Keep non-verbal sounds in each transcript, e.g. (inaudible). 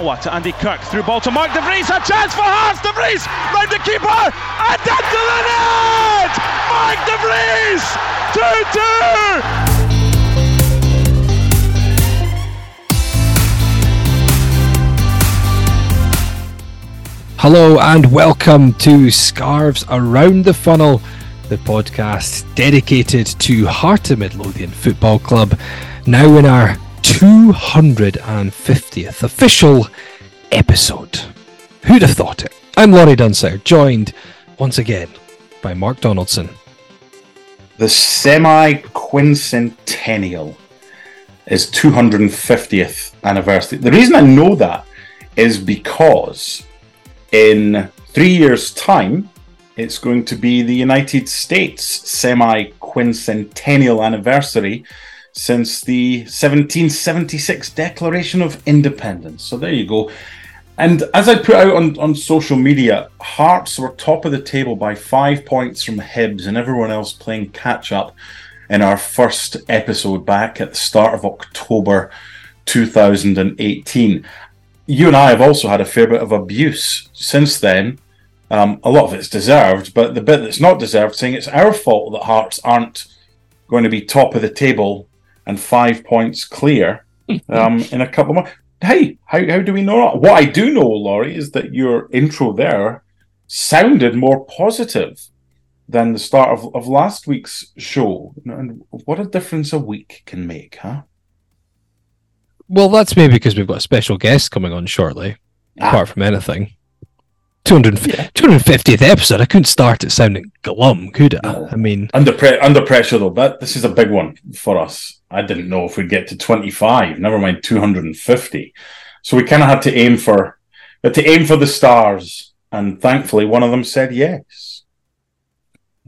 Valwa to Andy Kirk, through ball to Mark De Vries, a chance for Hearts, De Vries, round the keeper, and into the net! Mark De Vries, 2-2! Hello and welcome to Scarves Around the Funnel, the podcast dedicated to Heart of Midlothian Football Club, now in our 250th official episode. Who'd have thought it? I'm Laurie Dunsire, joined once again by Mark Donaldson. The semi quincentennial is 250th anniversary. The reason I know that is because in three years' time, it's going to be the United States semi quincentennial anniversary since the 1776 Declaration of Independence. So there you go. And as I put out on, on social media, Hearts were top of the table by five points from Hibs and everyone else playing catch up in our first episode back at the start of October 2018. You and I have also had a fair bit of abuse since then. Um, a lot of it's deserved, but the bit that's not deserved, saying it's our fault that Hearts aren't going to be top of the table and five points clear (laughs) um, in a couple of months. Hey, how, how do we know that? What I do know, Laurie, is that your intro there sounded more positive than the start of, of last week's show. And what a difference a week can make, huh? Well, that's maybe because we've got a special guest coming on shortly, ah. apart from anything. 200, yeah. 250th episode. I couldn't start it sounding glum, could I? No. I mean, under pre- under pressure though. But this is a big one for us. I didn't know if we'd get to 25. Never mind 250. So we kind of had to aim for, but to aim for the stars, and thankfully one of them said yes.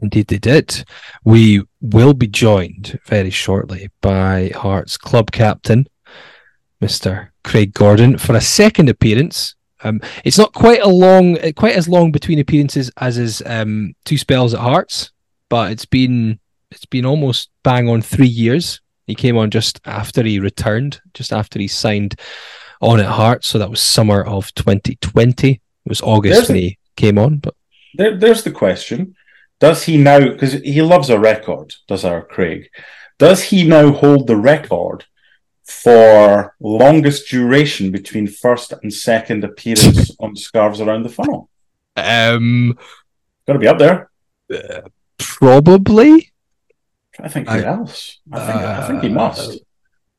Indeed, they did. We will be joined very shortly by Hearts club captain, Mr. Craig Gordon, for a second appearance um, it's not quite a long, quite as long between appearances as his um, two spells at Hearts, but it's been it's been almost bang on three years. He came on just after he returned, just after he signed on at Hearts. So that was summer of 2020. It was August there's when he came on. But there, there's the question: Does he now? Because he loves a record, does our Craig? Does he now hold the record for longest duration between first and second appearance on Scarves Around the Funnel? Um, got to be up there. Uh, probably. I think who I, else? I think uh, I think he uh, must.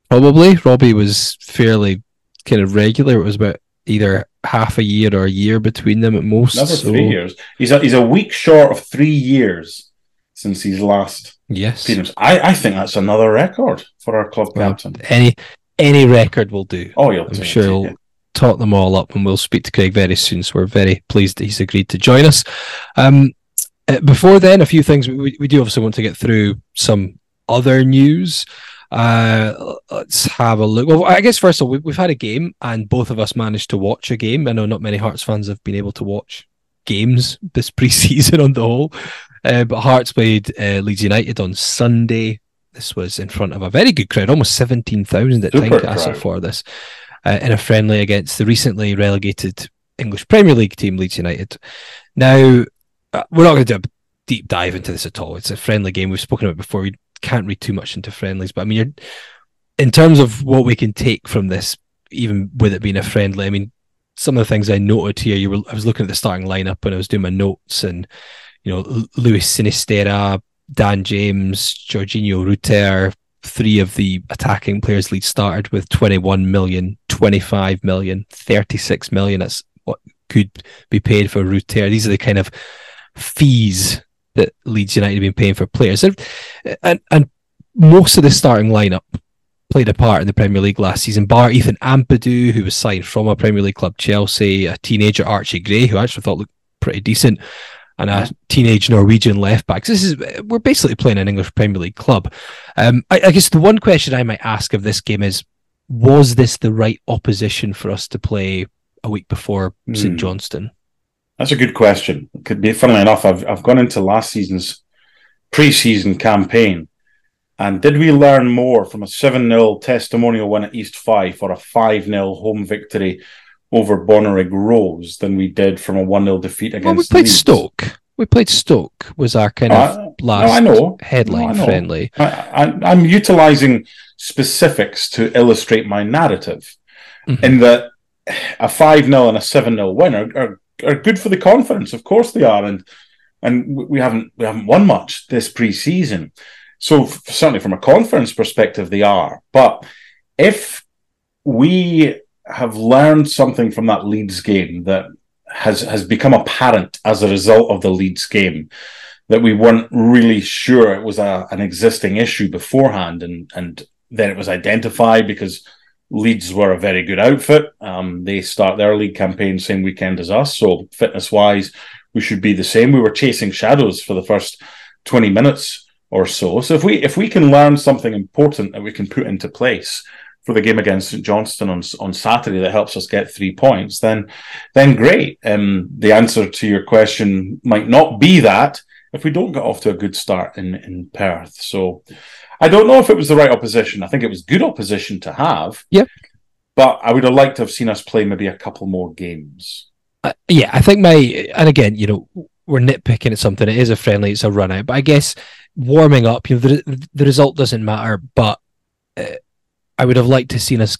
Probably. Robbie was fairly kind of regular. It was about either half a year or a year between them at most. Another so... three years. He's a, he's a week short of three years since his last yes appearance. I, I think that's another record for our club well, captain. Any any record will do. Oh, you'll I'm sure he'll tot them all up, and we'll speak to Craig very soon. So we're very pleased that he's agreed to join us. Um, uh, before then, a few things we, we do obviously want to get through some other news. Uh, let's have a look. Well, I guess first of all, we've, we've had a game, and both of us managed to watch a game. I know not many Hearts fans have been able to watch games this (laughs) pre-season on the whole. Uh, but Hearts played uh, Leeds United on Sunday. This was in front of a very good crowd, almost 17,000 at Tynecastle for this, uh, in a friendly against the recently relegated English Premier League team, Leeds United. Now, uh, we're not going to do a deep dive into this at all. It's a friendly game. We've spoken about before. We can't read too much into friendlies, but I mean, in terms of what we can take from this, even with it being a friendly, I mean, some of the things I noted here, you were I was looking at the starting lineup when I was doing my notes and you know, Luis Sinisterra, Dan James, Georginio Rutter, three of the attacking players lead started with 21 million, 25 million, 36 million. That's what could be paid for Rutter. These are the kind of fees that Leeds United have been paying for players. And, and, most of the starting lineup played a part in the Premier League last season, bar Ethan Ampadu, who was signed from a Premier League club, Chelsea, a teenager Archie Gray, who I actually thought looked pretty decent, and a teenage Norwegian left back. So this is we're basically playing an English Premier League club. Um, I, I guess the one question I might ask of this game is: Was this the right opposition for us to play a week before mm. St Johnstone? That's a good question. It could be. Funnily enough, I've I've gone into last season's pre-season campaign, and did we learn more from a seven 0 testimonial win at East Fife or a five 0 home victory over Bonnyrigg Rose than we did from a one 0 defeat against? Well, we played Leeds? Stoke. We played Stoke. Was our kind of uh, last no, I know. headline no, I know. friendly. I, am utilizing specifics to illustrate my narrative, mm-hmm. in that a five 0 and a seven 0 win are, are are good for the conference. Of course they are, and and we haven't we haven't won much this preseason. So certainly from a conference perspective, they are. But if we have learned something from that Leeds game that has has become apparent as a result of the Leeds game that we weren't really sure it was a, an existing issue beforehand, and and then it was identified because Leeds were a very good outfit. Um, they start their league campaign same weekend as us, so fitness wise, we should be the same. We were chasing shadows for the first twenty minutes or so. So if we if we can learn something important that we can put into place for the game against St Johnstone on on Saturday that helps us get three points, then then great. Um, the answer to your question might not be that if we don't get off to a good start in in Perth. So I don't know if it was the right opposition. I think it was good opposition to have. Yeah. But I would have liked to have seen us play maybe a couple more games. Uh, yeah, I think my and again, you know, we're nitpicking at something. It is a friendly, it's a run out, but I guess warming up, you know, the the result doesn't matter. But uh, I would have liked to seen us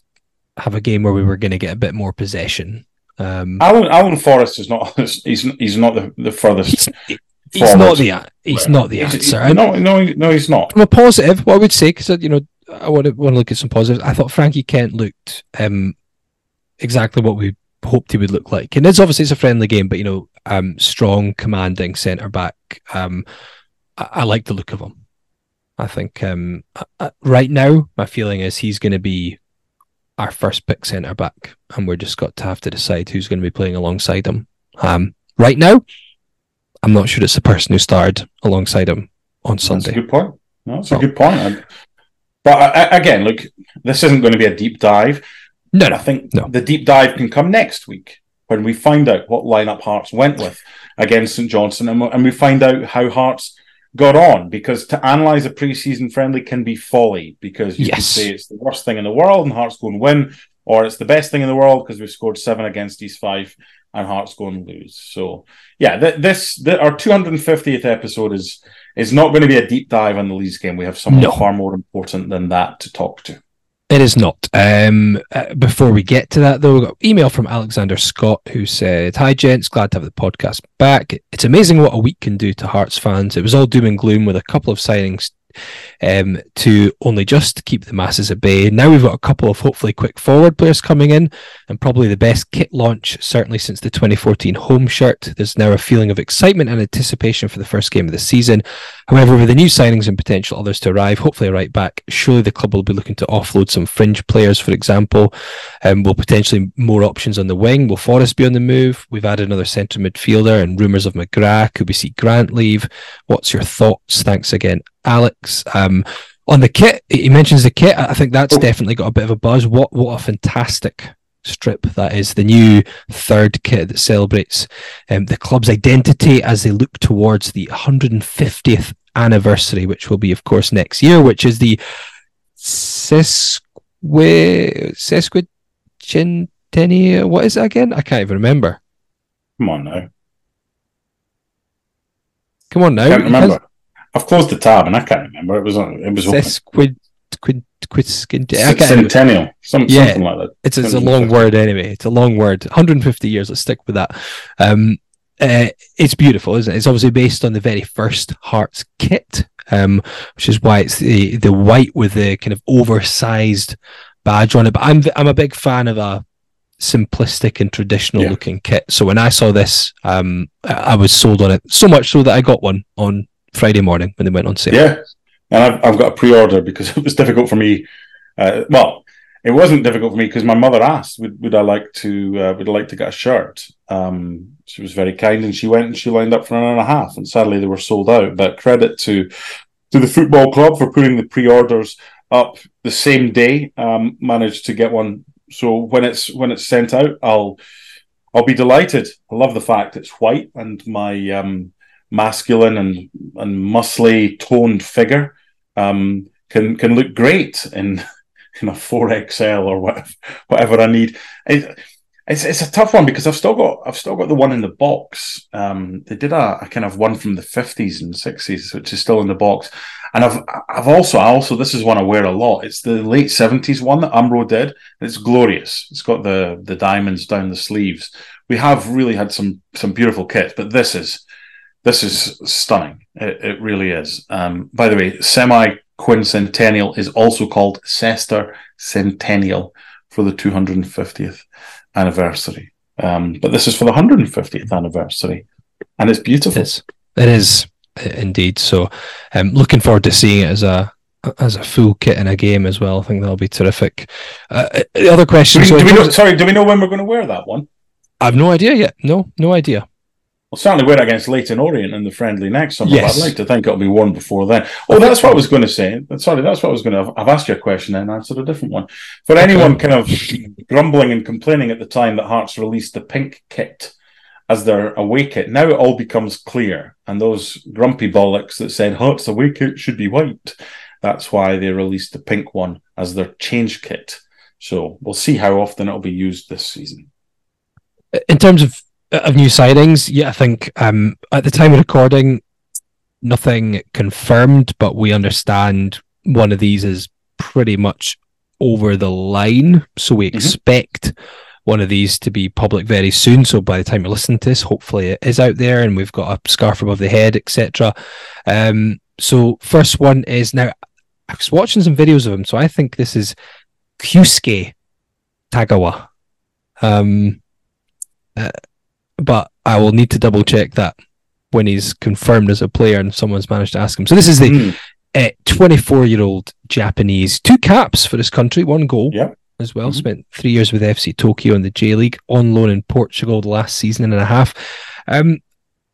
have a game where we were going to get a bit more possession. Um, Alan Alan Forrest is not (laughs) he's he's not the, the furthest he's forward. not the he's not the answer. no, no, no, he's not. From a positive, what I would say, because you know, I want to want to look at some positives. I thought Frankie Kent looked um, exactly what we hoped he would look like, and it's obviously it's a friendly game, but you know, um, strong, commanding centre back. Um, I, I, like the look of him. I think um, I, right now, my feeling is he's going to be our first pick centre back, and we're just got to have to decide who's going to be playing alongside him. Um, right now, I'm not sure it's the person who starred alongside him on Sunday. That's a good point. No, that's a oh. good point. But again, look, this isn't going to be a deep dive. No, no I think no. the deep dive can come next week when we find out what lineup Hearts went with against St Johnstone, and we find out how Hearts got on. Because to analyze a preseason friendly can be folly, because you yes. can say it's the worst thing in the world and Hearts go and win, or it's the best thing in the world because we've scored seven against East Fife and Hearts go and lose. So yeah, th- this th- our 250th episode is is not going to be a deep dive on the Leeds game. We have someone no. far more important than that to talk to. It is not. Um, uh, before we get to that, though, we got email from Alexander Scott who said, "Hi, gents. Glad to have the podcast back. It's amazing what a week can do to Hearts fans. It was all doom and gloom with a couple of signings um, to only just keep the masses at bay. Now we've got a couple of hopefully quick forward players coming in, and probably the best kit launch certainly since the 2014 home shirt. There's now a feeling of excitement and anticipation for the first game of the season. However, with the new signings and potential others to arrive, hopefully right back, surely the club will be looking to offload some fringe players, for example. Um, will potentially more options on the wing. Will Forrest be on the move? We've added another centre midfielder and rumours of McGrath. Could we see Grant leave? What's your thoughts? Thanks again, Alex. Um, on the kit, he mentions the kit. I think that's oh. definitely got a bit of a buzz. What what a fantastic strip that is the new third kit that celebrates um, the club's identity as they look towards the 150th anniversary, which will be, of course, next year, which is the sesqui sesquicentennial. What is it again? I can't even remember. Come on now. Come on now. Can't remember. I've closed the tab and I can't remember. It was on. It was Sesquid. Quid, quid, Centennial, some, yeah, something like that. It's, it's a long word anyway. It's a long word. 150 years. Let's stick with that. Um, uh, it's beautiful, isn't it? It's obviously based on the very first Hearts kit, um, which is why it's the the white with the kind of oversized badge on it. But I'm I'm a big fan of a simplistic and traditional yeah. looking kit. So when I saw this, um, I was sold on it so much so that I got one on Friday morning when they went on sale. Yeah, and I've, I've got a pre-order because (laughs) it was difficult for me. Uh, well, it wasn't difficult for me because my mother asked, "Would, would I like to? Uh, would I like to get a shirt?" Um, she was very kind, and she went and she lined up for an hour and a half, and sadly they were sold out. But credit to to the football club for putting the pre-orders up the same day. Um, managed to get one so when it's when it's sent out, I'll I'll be delighted. I love the fact it's white and my um, masculine and and muscly toned figure um, can can look great in (laughs) in a four XL or whatever (laughs) whatever I need. It, it's it's a tough one because I've still got I've still got the one in the box. Um, they did a, a kind of one from the fifties and sixties, which is still in the box. And I've I've also I also this is one I wear a lot. It's the late seventies one that Umbro did. It's glorious. It's got the the diamonds down the sleeves. We have really had some some beautiful kits, but this is this is stunning. It, it really is. Um, by the way, semi quincentennial is also called Sester Centennial for the 250th anniversary. Um, but this is for the 150th anniversary, and it's beautiful. It is, it is indeed. So, um, looking forward to seeing it as a as a full kit in a game as well. I think that'll be terrific. Uh, uh the other question. Do we, do we know, sorry, do we know when we're going to wear that one? I've no idea yet. No, no idea. Well, certainly we're against Leyton Orient in the friendly next summer. Yes. I'd like to think it'll be worn before then. Oh, that's what I was going to say. Sorry, that's what I was going to. I've asked you a question and answered a different one. For anyone kind of grumbling and complaining at the time that Hearts released the pink kit as their away kit, now it all becomes clear. And those grumpy bollocks that said Hearts away kit should be white, that's why they released the pink one as their change kit. So we'll see how often it'll be used this season. In terms of of new sightings, yeah, I think um, at the time of recording, nothing confirmed, but we understand one of these is pretty much over the line. So we mm-hmm. expect one of these to be public very soon. So by the time you listen to this, hopefully it is out there and we've got a scarf above the head, etc. Um, so first one is now I was watching some videos of him, so I think this is Kyusuke Tagawa. Um, uh, but I will need to double check that when he's confirmed as a player and someone's managed to ask him. So this is the 24 mm. year old Japanese, two caps for his country, one goal as well. Mm-hmm. Spent three years with FC Tokyo in the J League, on loan in Portugal the last season and a half. Um,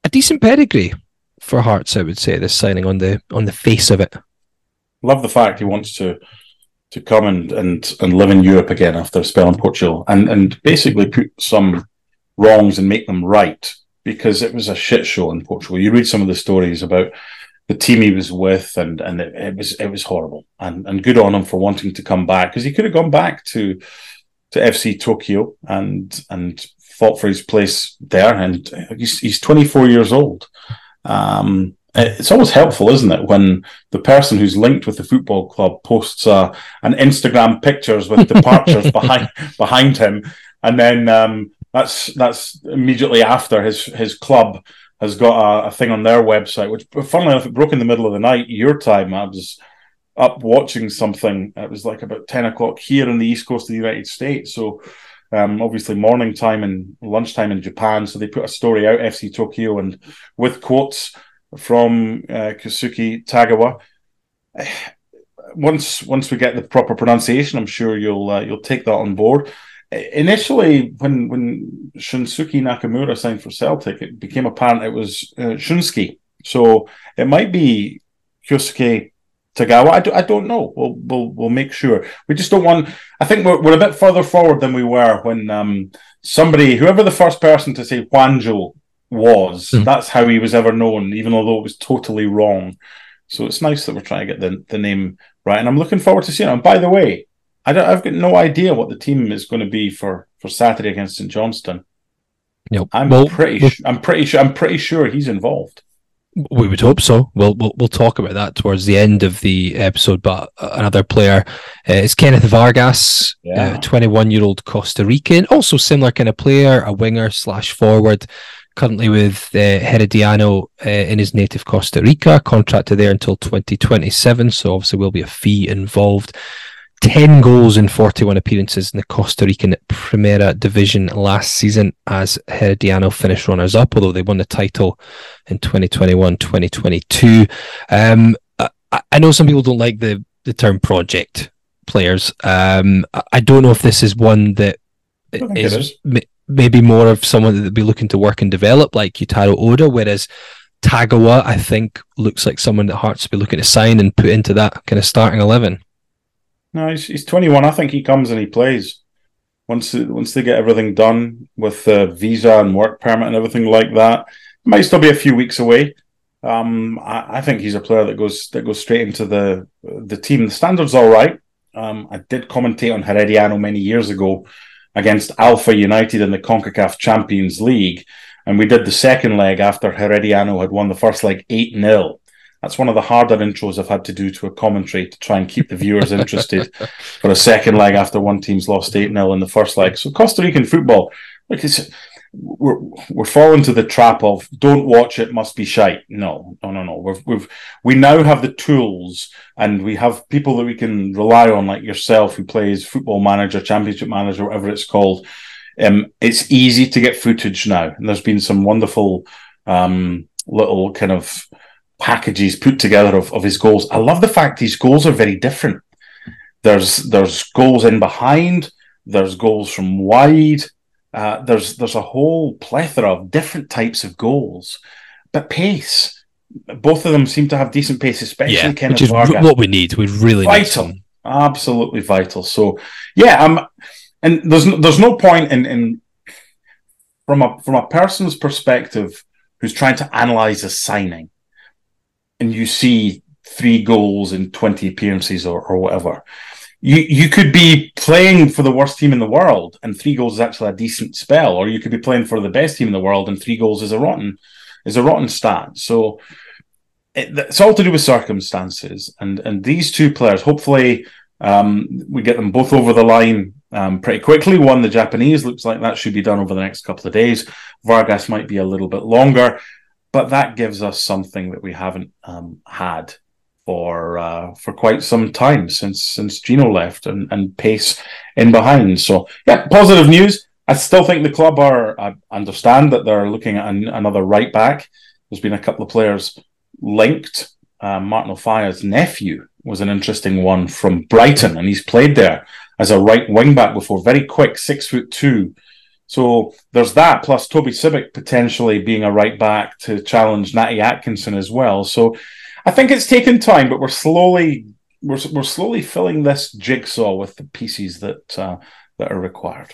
a decent pedigree for Hearts, I would say. This signing on the on the face of it. Love the fact he wants to to come and and and live in Europe again after a spell in Portugal and and basically put some wrongs and make them right because it was a shit show in Portugal. You read some of the stories about the team he was with, and and it, it was it was horrible. And and good on him for wanting to come back because he could have gone back to to FC Tokyo and and fought for his place there. And he's he's 24 years old. Um, it's always helpful, isn't it, when the person who's linked with the football club posts uh, an Instagram pictures with (laughs) departures behind behind him, and then um, that's that's immediately after his his club has got a, a, thing on their website, which funnily enough, it broke in the middle of the night, your time. I was up watching something. It was like about 10 o'clock here in the east coast of the United States. So um, obviously morning time and lunchtime in Japan. So they put a story out, FC Tokyo, and with quotes from uh, Kyusuke Tagawa. (sighs) Once once we get the proper pronunciation, I'm sure you'll uh, you'll take that on board initially when when Shunsuke Nakamura signed for Celtic, it became apparent it was uh, Shunsuke. So it might be Kyusuke Tagawa. I, do, I don't know. We'll, we'll we'll make sure. We just don't want. I think we're we're a bit further forward than we were when um, somebody, whoever the first person to say Juanjo was, mm. that's how he was ever known, even although it was totally wrong. So it's nice that we're trying to get the, the name right, and I'm looking forward to seeing. And by the way, I don't, I've got no idea what the team is going to be for, for Saturday against St Johnstone. Yep. I'm well, pretty. Well, I'm pretty sure. I'm pretty sure he's involved. We would hope so. We'll we'll, we'll talk about that towards the end of the episode. But another player uh, is Kenneth Vargas, uh, 21 year old Costa Rican, also similar kind of player, a winger slash forward currently with uh, Herediano uh, in his native Costa Rica, contracted there until 2027. So obviously will be a fee involved. 10 goals in 41 appearances in the Costa Rican Primera Division last season as Herediano finished runners up, although they won the title in 2021 2022. Um, I, I, know some people don't like the, the term project players. Um, I don't know if this is one that is, is. maybe more of someone that would be looking to work and develop, like Yutaro Oda, whereas Tagawa, I think, looks like someone that Hearts will be looking to sign and put into that kind of starting 11. No, he's, he's 21. I think he comes and he plays. Once once they get everything done with the visa and work permit and everything like that, might still be a few weeks away. Um, I, I, think he's a player that goes that goes straight into the the team. The standard's all right. Um, I did commentate on Herediano many years ago against Alpha United in the CONCACAF Champions League, and we did the second leg after Herediano had won the first leg eight 0 that's one of the harder intros I've had to do to a commentary to try and keep the viewers interested (laughs) for a second leg after one team's lost 8 0 in the first leg. So Costa Rican football, like it's, we're we're falling to the trap of don't watch it must be shite. No, no, no, no. We've we've we now have the tools and we have people that we can rely on, like yourself, who plays football manager, championship manager, whatever it's called. Um, it's easy to get footage now, and there's been some wonderful um, little kind of packages put together of, of his goals. I love the fact his goals are very different. There's there's goals in behind, there's goals from wide, uh, there's there's a whole plethora of different types of goals, but pace. Both of them seem to have decent pace, especially yeah, Kenneth which is Vargas. what we need. We really vital, absolutely vital. So yeah, um, and there's there's no point in in from a from a person's perspective who's trying to analyze a signing and you see three goals in 20 appearances or, or whatever, you, you could be playing for the worst team in the world and three goals is actually a decent spell, or you could be playing for the best team in the world and three goals is a rotten is a rotten stat. So it, it's all to do with circumstances. And and these two players, hopefully, um, we get them both over the line um, pretty quickly. One, the Japanese, looks like that should be done over the next couple of days. Vargas might be a little bit longer but that gives us something that we haven't um, had for uh, for quite some time since since Gino left and, and pace in behind. So yeah, positive news. I still think the club are I understand that they're looking at an, another right back. There's been a couple of players linked. Uh, Martin Offiah's nephew was an interesting one from Brighton, and he's played there as a right wing back before. Very quick, six foot two, so there's that, plus Toby Sibbick potentially being a right back to challenge Natty Atkinson as well. So I think it's taken time, but we're slowly we're, we're slowly filling this jigsaw with the pieces that uh, that are required.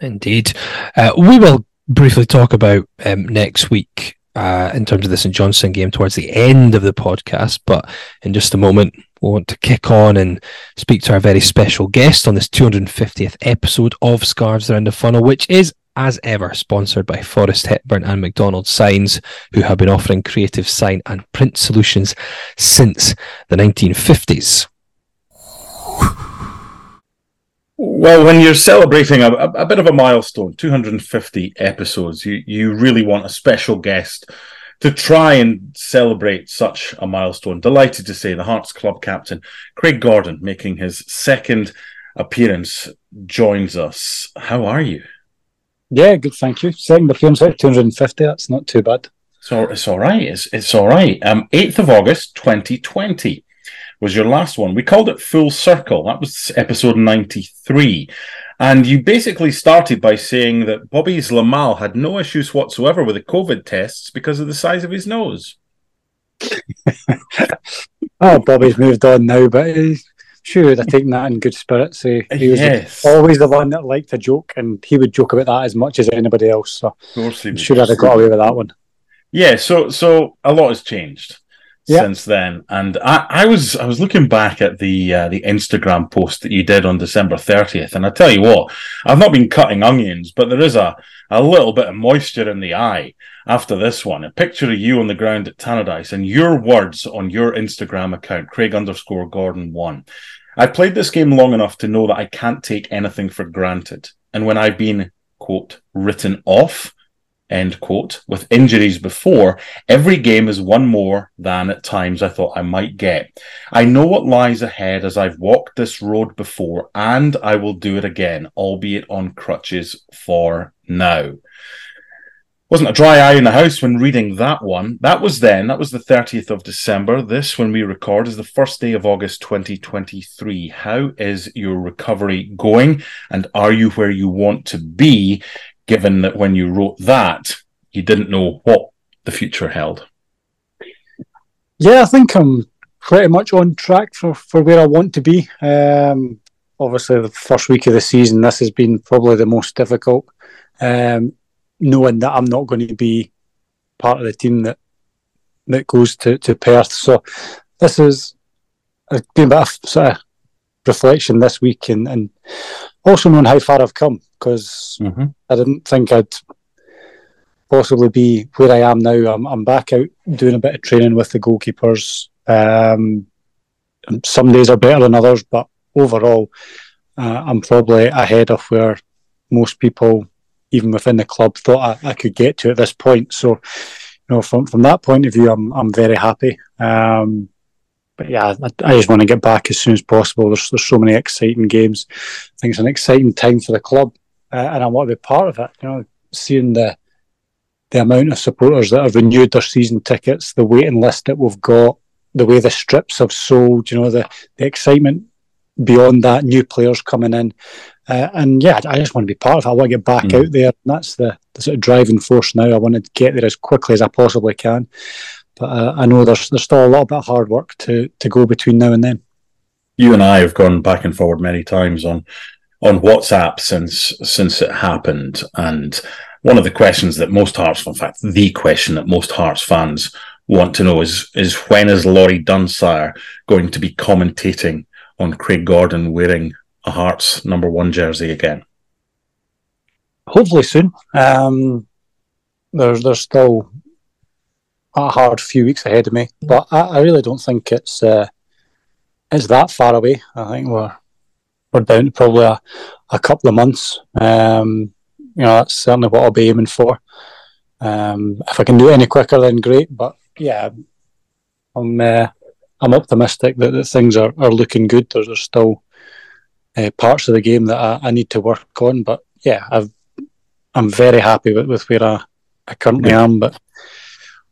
Indeed, uh, we will briefly talk about um, next week uh, in terms of the St Johnstone game towards the end of the podcast. But in just a moment, we want to kick on and speak to our very special guest on this 250th episode of Scarves Around the Funnel, which is, as ever, sponsored by Forrest Hepburn and McDonald Signs, who have been offering creative sign and print solutions since the 1950s. Well, when you're celebrating a, a, bit of a milestone, 250 episodes, you, you really want a special guest to try and celebrate such a milestone. Delighted to say the Hearts club captain, Craig Gordon, making his second appearance, joins us. How are you? Yeah, good, thank you. Second appearance out 250, that's not too bad. So it's all right. It's, it's all right. Um, 8th of August, 2020 was your last one. We called it Full Circle. That was episode 93. And you basically started by saying that Bobby's Zlamal had no issues whatsoever with the COVID tests because of the size of his nose. (laughs) oh, Bobby's moved on now, but he's sure they're taking that in good spirits. He, he was yes. always the one that liked a joke, and he would joke about that as much as anybody else. So of course he I'm sure I'd have got away with that one. Yeah, so so a lot has changed since then. And I, I was I was looking back at the uh, the Instagram post that you did on December 30th, and I tell you what, I've not been cutting onions, but there is a a little bit of moisture in the eye after this one. A picture of you on the ground at Tannadice and your words on your Instagram account, Craig underscore Gordon one. I've played this game long enough to know that I can't take anything for granted. And when I've been, quote, written off, End quote. With injuries before, every game is one more than at times I thought I might get. I know what lies ahead as I've walked this road before, and I will do it again, albeit on crutches for now. Wasn't a dry eye in the house when reading that one. That was then, that was the 30th of December. This, when we record, is the first day of August 2023. How is your recovery going? And are you where you want to be given that when you wrote that, you didn't know what the future held? Yeah, I think I'm pretty much on track for, for where I want to be. Um, obviously, the first week of the season, this has been probably the most difficult. Um, knowing that I'm not going to be part of the team that that goes to, to Perth. So this is a bit of sort of reflection this week and, and also knowing how far I've come because mm-hmm. I didn't think I'd possibly be where I am now. I'm, I'm back out doing a bit of training with the goalkeepers. Um, some days are better than others, but overall, uh, I'm probably ahead of where most people, even within the club, thought I, I, could get to at this point. So, you know, from from that point of view, I'm I'm very happy. Um, but yeah, I, I, just want to get back as soon as possible. There's there's so many exciting games. I think it's an exciting time for the club, uh, and I want to be part of it. You know, seeing the the amount of supporters that have renewed their season tickets, the waiting list that we've got, the way the strips have sold. You know, the the excitement beyond that, new players coming in, uh, and yeah, I just want to be part of it. I want to get back mm. out there. And that's the, the sort of driving force now. I want to get there as quickly as I possibly can. But uh, I know there's there's still a lot of hard work to to go between now and then. You and I have gone back and forward many times on on WhatsApp since since it happened, and one of the questions that most Hearts, in fact, the question that most Hearts fans want to know is is when is Laurie Dunsire going to be commentating on Craig Gordon wearing a Hearts number one jersey again? Hopefully soon. Um, there's there's still a hard few weeks ahead of me. But I, I really don't think it's uh, it's that far away. I think we're we're down to probably a, a couple of months. Um, you know, that's certainly what I'll be aiming for. Um, if I can do it any quicker, then great. But yeah, I'm uh, I'm optimistic that, that things are, are looking good. There's, there's still uh, parts of the game that I, I, need to work on, but yeah, I've I'm very happy with, with where I, I currently am. But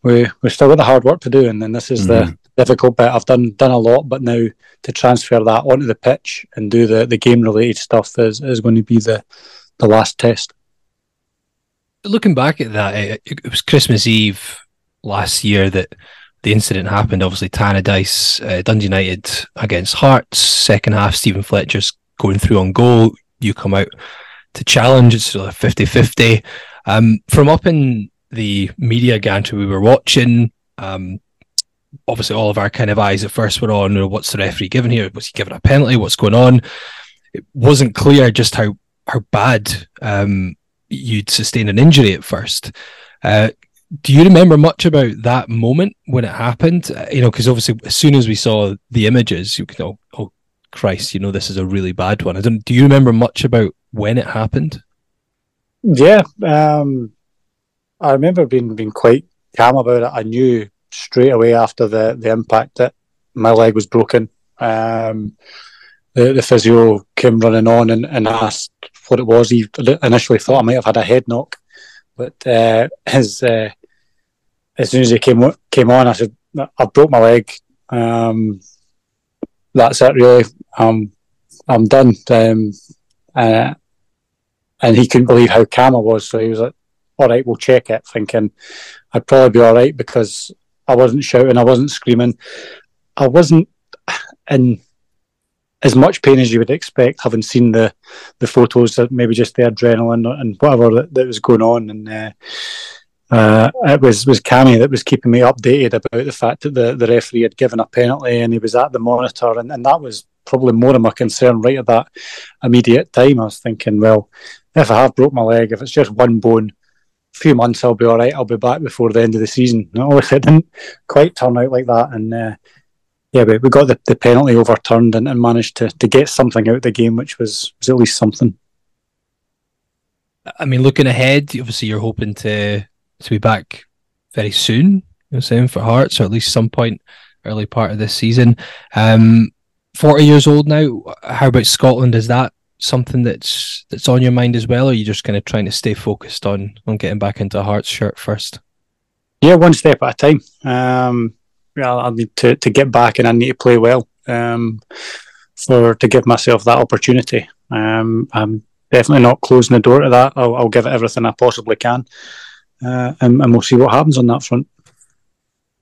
we we still got the hard work to do, and then this is mm-hmm. the difficult bit. I've done done a lot, but now to transfer that onto the pitch and do the, the game related stuff is, is going to be the the last test. Looking back at that, it, it was Christmas Eve last year that the incident happened. Obviously, Tannadice, uh, Dundee United against Hearts. Second half, Steven Fletcher's going through on goal. You come out to challenge. It's sort of 50 50. Um, from up in the media gantry we were watching. Um, obviously, all of our kind of eyes at first were on, you know, what's the referee giving here? Was he giving a penalty? What's going on? It wasn't clear just how how bad um, you'd sustained an injury at first. Uh, do you remember much about that moment when it happened? Uh, you know, because obviously, as soon as we saw the images, you know, oh Christ, you know, this is a really bad one. I don't. Do you remember much about when it happened? Yeah, um, I remember being being quite calm about it. I knew straight away after the, the impact that my leg was broken. Um, the, the physio came running on and, and asked what it was. He initially thought I might have had a head knock, but uh, uh, as soon as he came came on, I said, "I broke my leg. Um, that's it, really. Um, I'm done." Um, uh, and he couldn't believe how calm I was. So he was like, all right, we'll check it, thinking I'd probably be all right because I wasn't shouting, I wasn't screaming, I wasn't in as much pain as you would expect, having seen the the photos, that maybe just the adrenaline and whatever that, that was going on, and uh, uh, it was was Cammy that was keeping me updated about the fact that the, the referee had given a penalty and he was at the monitor, and, and that was probably more of my concern right at that immediate time. I was thinking, well, if I have broke my leg, if it's just one bone, few months I'll be all right. I'll be back before the end of the season. (laughs) No, it didn't quite turn out like that, and uh, yeah, we, we got the, the penalty overturned and, and managed to, to get something out of the game, which was was at least something. I mean, looking ahead, obviously you're hoping to to be back very soon. You know, saying for Hearts, or at least some point early part of this season. Um, Forty years old now. How about Scotland? Is that something that's that's on your mind as well, or are you just kind of trying to stay focused on on getting back into a Hearts shirt first? Yeah, one step at a time. Um, yeah, I need to, to get back and I need to play well um, for to give myself that opportunity. Um, I'm definitely not closing the door to that. I'll, I'll give it everything I possibly can, uh, and, and, we'll see what happens on that front.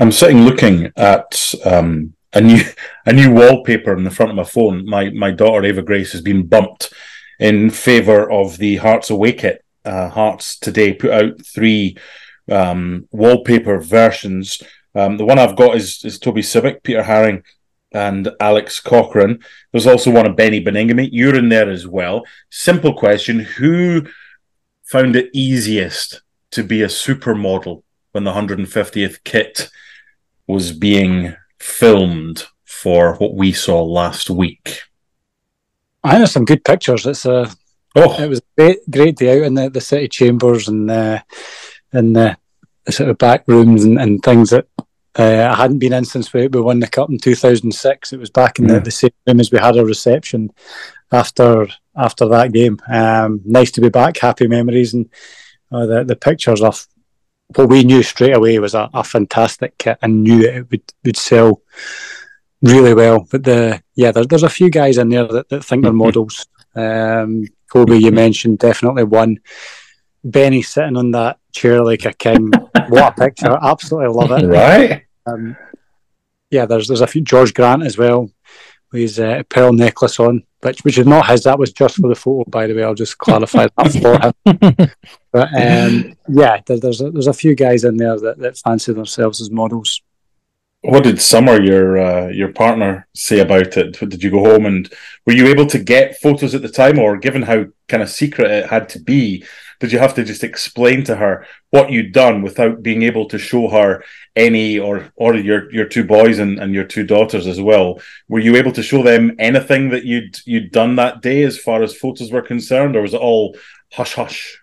I'm sitting looking at um, a new a new wallpaper in the front of my phone. My my daughter Ava Grace has been bumped in favour of the Hearts Away kit. Uh, Hearts today put out three um, wallpaper versions. Um, the one I've got is is Toby Sibbick, Peter Haring, and Alex Cochrane. There's also one of Beni Baningime. You're in there as well. Simple question: Who found it easiest to be a supermodel when the 150th kit was being filmed for what we saw last week? I there's some good pictures. It's a oh. it was a great, great day out in the, the city chambers and uh, in the, the sort of back rooms and, and things that uh, I hadn't been in since we, we won the cup in 2006. It was back in yeah. the, the same room as we had a reception after after that game. Um, nice to be back. Happy memories and uh, the the pictures of what we knew straight away was a, a fantastic kit and knew it would would sell really well. But the yeah, there, there's a few guys in there that, that think they're models. Um, Toby, you mentioned definitely one. Beni sitting on that chair like a king. what a picture! (laughs) Absolutely love it. Right. Um, yeah, there's there's a few George Grant as well with his uh, pearl necklace on, which which is not his. That was just for the photo, by the way. I'll just clarify that for him. (laughs) But (laughs) um, yeah, there, there's a, there's a few guys in there that, that fancy themselves as models. What did Summer, your uh, your partner, say about it? Did you go home and were you able to get photos at the time, or given how kind of secret it had to be, did you have to just explain to her what you'd done without being able to show her any or or your your two boys and, and your two daughters as well were you able to show them anything that you'd you'd done that day as far as photos were concerned or was it all hush hush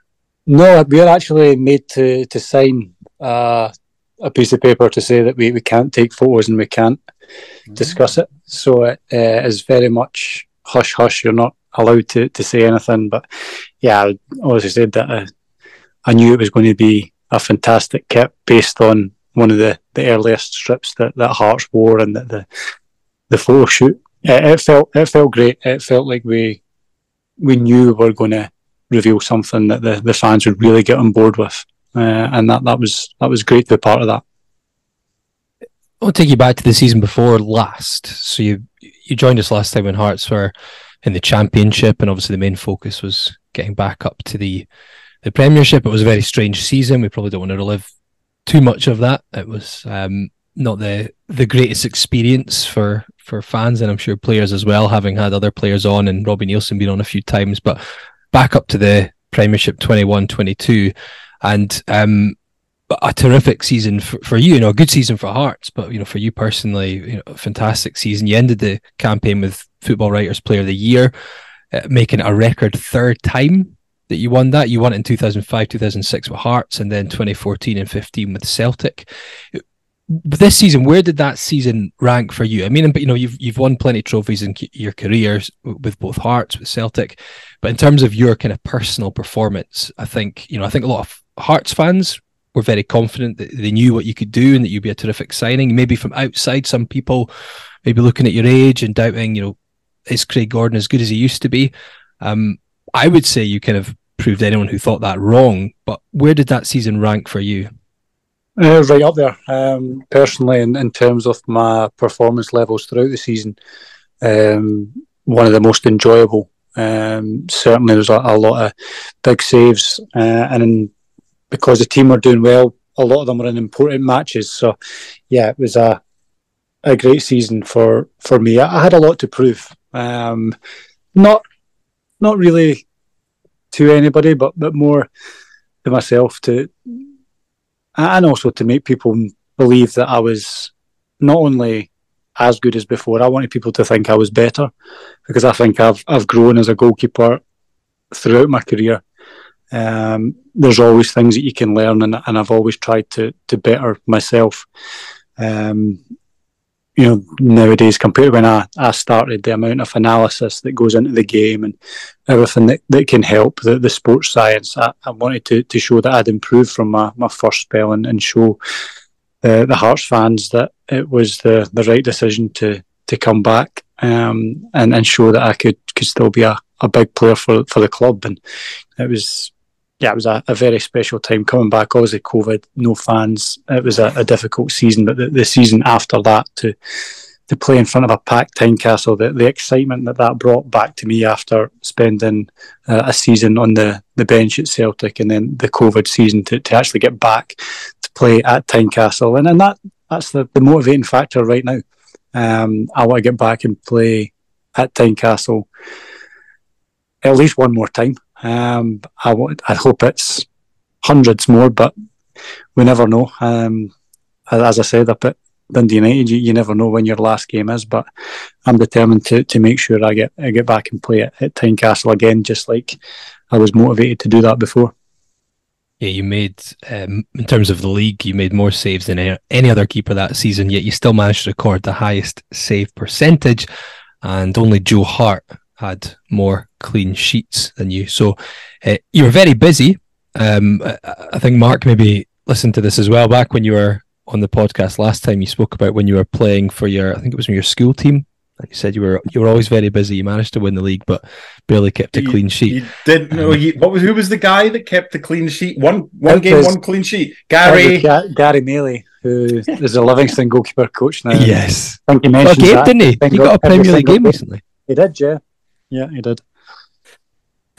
no we're actually made to to sign uh, a piece of paper to say that we, we can't take photos and we can't mm. discuss it so it uh, is very much hush hush you're not allowed to, to say anything. But yeah, I obviously said that I, I knew it was going to be a fantastic kit based on one of the, the earliest strips that, that Hearts wore and that the, the photo shoot. It, it, felt it felt great. It felt like we we knew we were going to reveal something that the, the fans would really get on board with, uh, and that, that was that was great to be part of that. I'll take you back to the season before last. So you you joined us last time when Hearts were in the championship, and obviously the main focus was getting back up to the the Premiership. It was a very strange season. We probably don't want to relive too much of that. It was um, not the the greatest experience for for fans, and I'm sure players as well, having had other players on and Robbie Neilson been on a few times. But back up to the Premiership 21-22, and um, a terrific season for, for you, you know, a good season for Hearts, but you know, for you personally, you know, fantastic season. You ended the campaign with Football Writers Player of the Year, uh, making a record third time that you won that. You won it in 2005, 2006 with Hearts, and then 2014 and 15 with Celtic. This season, where did that season rank for you? I mean, but you know, you've you've won plenty of trophies in your careers with both Hearts, with Celtic, but in terms of your kind of personal performance, I think you know, I think a lot of Hearts fans were very confident that they knew what you could do and that you'd be a terrific signing. Maybe from outside, some people maybe looking at your age and doubting, you know, is Craig Gordon as good as he used to be? Um, I would say you kind of proved anyone who thought that wrong. But where did that season rank for you? Uh, right up there, um, personally, in, in terms of my performance levels throughout the season. Um, one of the most enjoyable. Um, certainly, there's a, a, lot of big saves, uh, and in, because the team were doing well, a lot of them were in important matches. So, yeah, it was a a great season for for me. I, I had a lot to prove. Um, not not really to anybody, but but more to myself to, and also to make people believe that I was not only as good as before. I wanted people to think I was better because I think I've I've grown as a goalkeeper throughout my career. um, there's always things that you can learn, and, and I've always tried to to better myself. Um, you know, nowadays compared to when I, I started, the amount of analysis that goes into the game and everything that, that can help the, the sports science, I, I wanted to, to show that I'd improved from my, my first spell and, and show the, the Hearts fans that it was the, the right decision to to come back um, and, and show that I could, could still be a, a big player for, for the club. And it was yeah, it was a, a, very special time coming back. Obviously, COVID, no fans. It was a, a difficult season, but the, the, season after that to to play in front of a packed Tynecastle, the, the excitement that that brought back to me after spending uh, a season on the, the bench at Celtic and then the COVID season to, to actually get back to play at Tynecastle. And, and that that's the, the motivating factor right now. Um, I want to get back and play at Tynecastle at least one more time. Um, I, I hope it's hundreds more, but we never know. Um, as I said up at Dundee United, you, you never know when your last game is, but I'm determined to, to make sure I get I get back and play at, at Tynecastle again, just like I was motivated to do that before. Yeah, you made um, in terms of the league, you made more saves than any other keeper that season. Yet you still managed to record the highest save percentage, and only Joe Hart had more clean sheets than you. So uh, you were very busy. Um, I think Mark maybe listened to this as well back when you were on the podcast last time. You spoke about when you were playing for your, I think it was your school team. You said you were you were always very busy. You managed to win the league, but barely kept a you, clean sheet. You didn't know. Um, what was who was the guy that kept the clean sheet? One one game, one clean sheet. Gary Gary Maley, who is a Livingston goalkeeper coach now. (laughs) Yes, I think he mentioned well, didn't he? He got a Premier League game recently. He did, yeah. Yeah, he did.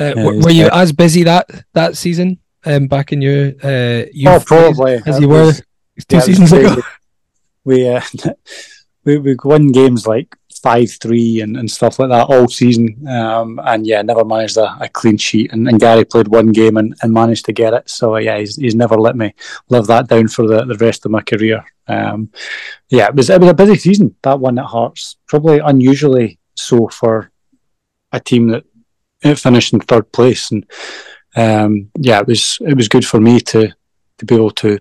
Uh, yeah, were you as busy that that season um, back in your uh, youth oh, probably as, as you were two yeah, seasons ago? We uh, (laughs) we we won games like five three and, and stuff like that all season, um, and yeah, never managed a, a clean sheet. And, and, Gary played one game and, and managed to get it. So yeah, he's, he's never let me live that down for the, the rest of my career. Um, yeah, it was it was a busy season that one at Hearts, probably unusually so for a team that finished in third place, and um, yeah, it was it was good for me to to be able to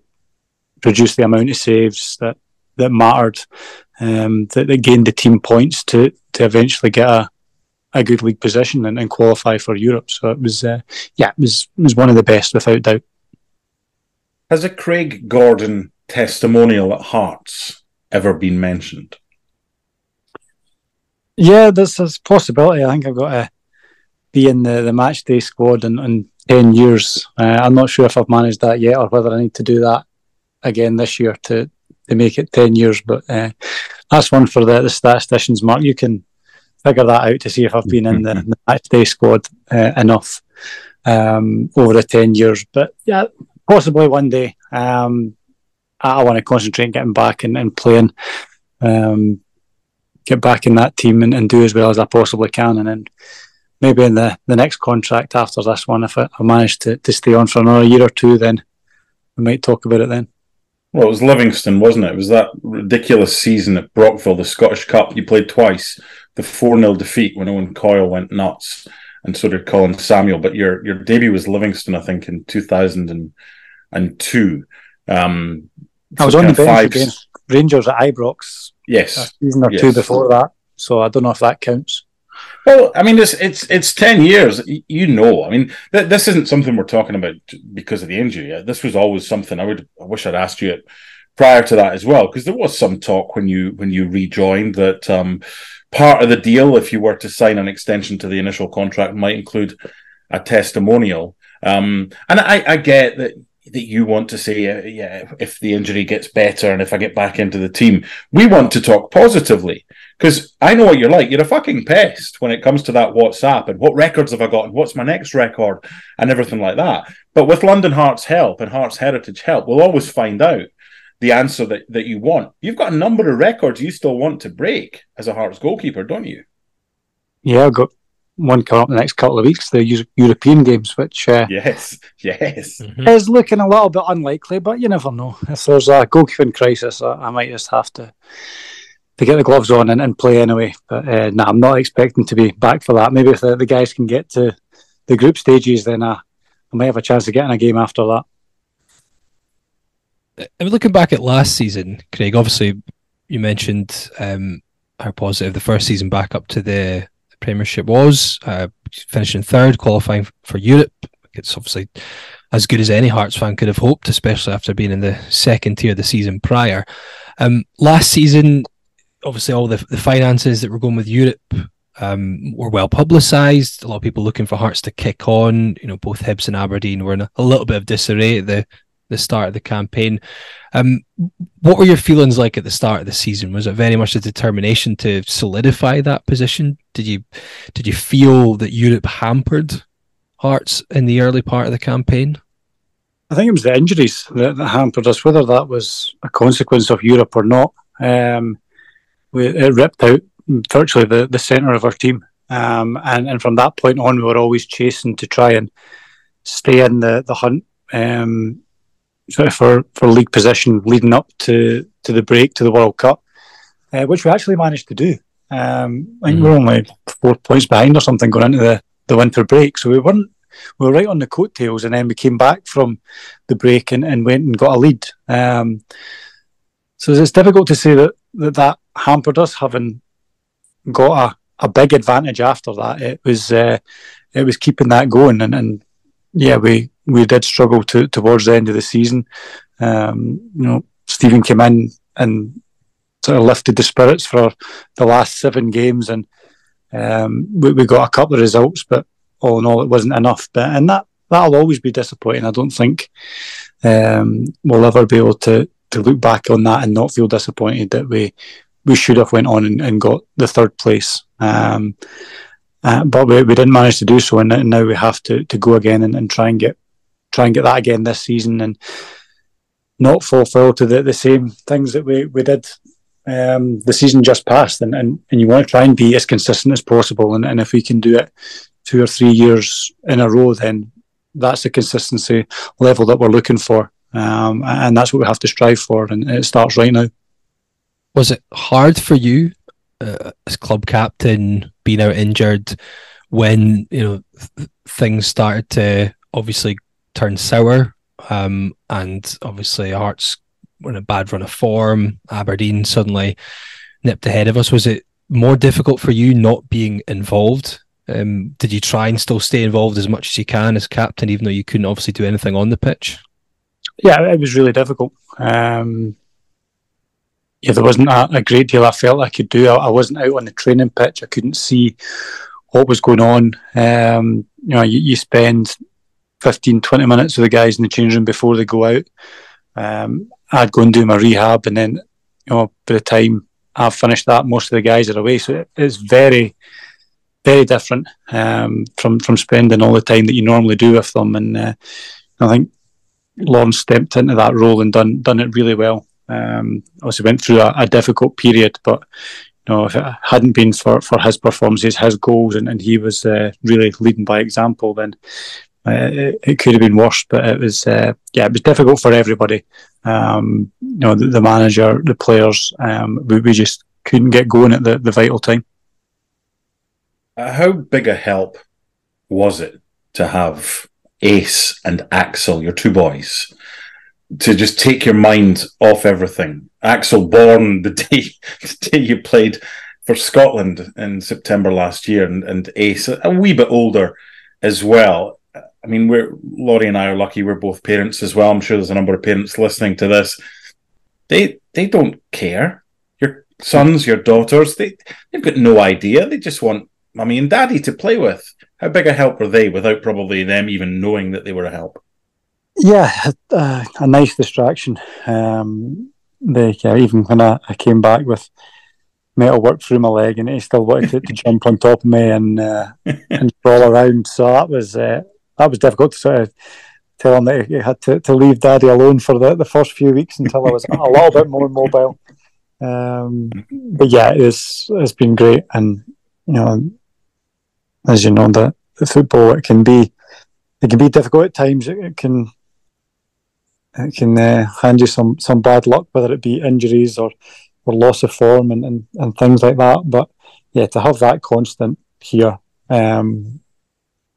produce the amount of saves that that mattered, um, that, that gained the team points to to eventually get a a good league position and, and qualify for Europe. So it was, uh, yeah, it was it was one of the best without doubt. Has a Craig Gordon testimonial at Hearts ever been mentioned? Yeah, there's a possibility. I think I've got to be in the, the match day squad in, in 10 years. Uh, I'm not sure if I've managed that yet or whether I need to do that again this year to, to make it 10 years. But uh, that's one for the, the statisticians, Mark. You can figure that out to see if I've been in the, the match day squad uh, enough um, over the 10 years. But yeah, possibly one day. Um, I, want to concentrate on getting back and, and playing. Um, get back in that team and, and do as well as I possibly can. And then maybe in the, the next contract after this one, if I, I manage to, to stay on for another year or two, then we might talk about it then. Well, it was Livingston, wasn't it? It was that ridiculous season at Brockville, the Scottish Cup. You played twice. The 4 0 defeat when Owen Coyle went nuts, and so did Colin Samuel. But your your debut was Livingston, I think, in 2002. Um, I was on the bench five... against Rangers at Ibrox Yes, a season or yes. two before that. So I don't know if that counts. Well, I mean, it's it's it's ten years. You know, I mean, th- this isn't something we're talking about because of the injury. This was always something I would. I wish I'd asked you it prior to that as well, because there was some talk when you when you rejoined that um, part of the deal, if you were to sign an extension to the initial contract, might include a testimonial. Um, and I, I get that that you want to say, uh, yeah, if the injury gets better and if I get back into the team, we want to talk positively because I know what you're like. You're a fucking pest when it comes to that WhatsApp and what records have I got and what's my next record and everything like that. But with London Hearts help and Hearts Heritage help, we'll always find out the answer that, that you want. You've got a number of records you still want to break as a Hearts goalkeeper, don't you? Yeah, I've got one coming up in the next couple of weeks, the European games, which uh, yes, yes, mm-hmm. is looking a little bit unlikely. But you never know. If there's a goalkeeping crisis, I, I might just have to to get the gloves on and, and play anyway. But uh, I'm not expecting to be back for that. Maybe if the, the guys can get to the group stages, then I I might have a chance of getting a game after that. I mean, looking back at last season, Craig, obviously you mentioned um, how positive the first season back up to the Premiership was, uh, finishing third, qualifying for Europe. It's obviously as good as any Hearts fan could have hoped, especially after being in the second tier the season prior. Um, last season, obviously, all the, the finances that were going with Europe um, were well publicised. A lot of people looking for Hearts to kick on. You know, both Hibs and Aberdeen were in a, a little bit of disarray at the the start of the campaign. Um, what were your feelings like at the start of the season? Was it very much a determination to solidify that position? Did you did you feel that Europe hampered Hearts in the early part of the campaign? I think it was the injuries that, that hampered us, whether that was a consequence of Europe or not. Um, we, it ripped out virtually the, the centre of our team. Um, and, and from that point on, we were always chasing to try and stay in the, the hunt. Um, for for league position leading up to to the break to the World Cup, uh, which we actually managed to do. Um, I think mm. we're only four points behind or something going into the, the winter break, so we weren't we were right on the coattails, and then we came back from the break and, and went and got a lead. Um, so it's difficult to say that, that that hampered us having got a, a big advantage after that. It was uh, it was keeping that going, and, and yeah, we we did struggle to, towards the end of the season. Um, you know, Steven came in and sort of lifted the spirits for the last seven games, and um, we, we, got a couple of results, but all in all, it wasn't enough. But and that that'll always be disappointing. I don't think um, we'll ever be able to to look back on that and not feel disappointed that we we should have went on and, and got the third place. Um, uh, but we, we didn't manage to do so, and, and now we have to, to go again and, and try and get try and get that again this season and not fall foul to the, the same things that we, we did um, the season just passed. And, and, and you want to try and be as consistent as possible. And, and if we can do it two or three years in a row, then that's the consistency level that we're looking for. Um, and that's what we have to strive for. And it starts right now. Was it hard for you uh, as club captain, being out injured, when you know th- things started to obviously turn sour. Um, and obviously, Hearts were in a bad run of form. Aberdeen suddenly nipped ahead of us. Was it more difficult for you not being involved? Um, did you try and still stay involved as much as you can as captain, even though you couldn't obviously do anything on the pitch? Yeah, it was really difficult. Um, yeah, there wasn't a, a, great deal I felt I could do. I, I, wasn't out on the training pitch. I couldn't see what was going on. Um, you know, you, you, spend 15, 20 minutes with the guys in the change room before they go out. Um, I'd go and do my rehab, and then, you know, by the time I've finished that, most of the guys are away. So it's very, very different um, from from spending all the time that you normally do with them. And uh, I think Lawrence stepped into that role and done done it really well. Um, obviously went through a, a difficult period, but you know, if it hadn't been for, for his performances, his goals, and, and he was uh, really leading by example, then uh, it, it, could have been worse, but it was uh, yeah, it was difficult for everybody. Um, you know, the, the, manager, the players, um, we, we, just couldn't get going at the, the vital time. Uh, how big a help was it to have Ace and Axel, your two boys, to just take your mind off everything? Axel, born (laughs) the day the day you played for Scotland in September last year, and, and Ace, a wee bit older as well I mean, we're Laurie and I are lucky. We're both parents as well. I'm sure there's a number of parents listening to this. They they don't care. Your sons, your daughters, they they've got no idea. They just want mummy and daddy to play with. How big a help were they without probably them even knowing that they were a help? Yeah, uh, a nice distraction. Um, they yeah, even when I, I came back with metal work through my leg, and he still wanted to, to jump on top of me and uh, (laughs) and crawl around. So that was uh, that was difficult to sort of tell him that he had to, to leave daddy alone for the, the first few weeks until I was a little bit more mobile. Um, but yeah, it's it's been great, and you know, as you know, the, the football it can be it can be difficult at times. It, it can it can uh, hand you some some bad luck, whether it be injuries or or loss of form and, and, and things like that. But yeah, to have that constant here um,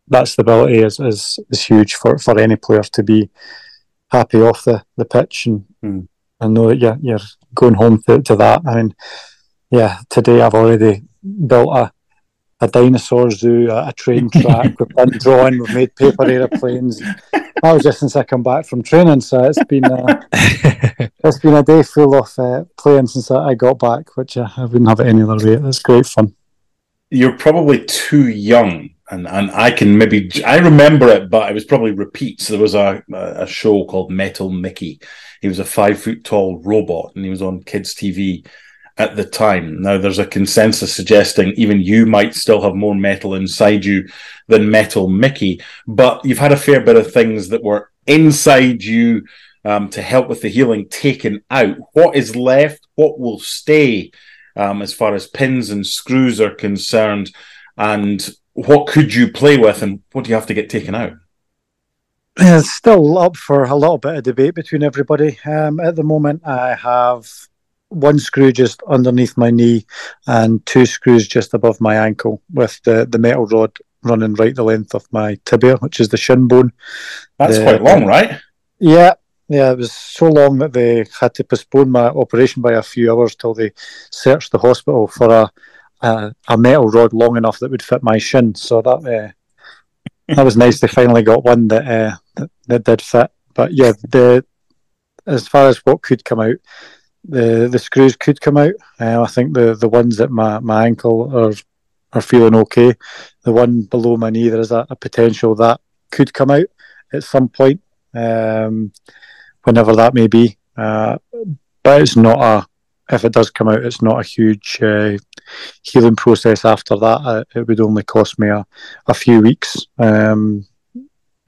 that stability is, is, is huge for, for any player to be happy off the, the pitch and mm. and know that you're, you're going home to, to that. I mean, yeah, today I've already built a, a dinosaur zoo, a, a train (laughs) track. we've been drawing, we've made paper aeroplanes. That was just since I come back from training, so it's been a, (laughs) it's been a day full of uh, playing since I got back, which I, I wouldn't have it any other way. It's great fun. You're probably too young and and I can maybe I remember it, but it was probably repeats. There was a a show called Metal Mickey. He was a five foot tall robot, and he was on kids' TV at the time. Now there's a consensus suggesting even you might still have more metal inside you than Metal Mickey, but you've had a fair bit of things that were inside you um, to help with the healing taken out. What is left? What will stay? Um, as far as pins and screws are concerned, and what could you play with and what do you have to get taken out? It's still up for a little bit of debate between everybody. Um, at the moment, I have one screw just underneath my knee and two screws just above my ankle with the, the metal rod running right the length of my tibia, which is the shin bone. That's the, quite long, right? Yeah, yeah, it was so long that they had to postpone my operation by a few hours till they searched the hospital for a a, a, metal rod long enough that would fit my shin. So that uh, that was nice. They finally got one that, uh, that, that did fit. But yeah, the as far as what could come out, the the screws could come out. Uh, I think the the ones at my, my ankle are are feeling okay. The one below my knee, there is a, a potential that could come out at some point, um, whenever that may be. Uh, but it's not a if it does come out, it's not a huge uh, healing process after that. Uh, it would only cost me a, a few weeks. Um,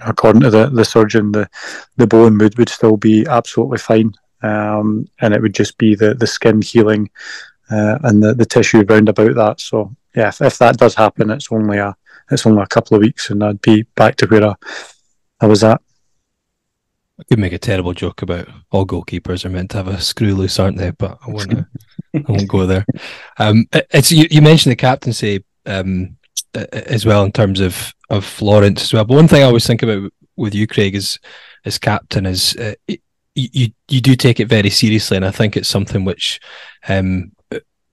according to the, the surgeon, the, the bone would, would still be absolutely fine. Um, and it would just be the, the skin healing uh, and the, the tissue around about that. So yeah, if, if that does happen, it's only a it's only a couple of weeks, and I'd be back to where I, I was at. I could make a terrible joke about all goalkeepers are meant to have a screw loose, aren't they? But I won't. I won't go there. (laughs) Um, it's you, you mentioned the captaincy um, as well in terms of of Lawrence as well. But one thing I always think about with you, Craig, is as captain is uh, you you do take it very seriously, and I think it's something which um,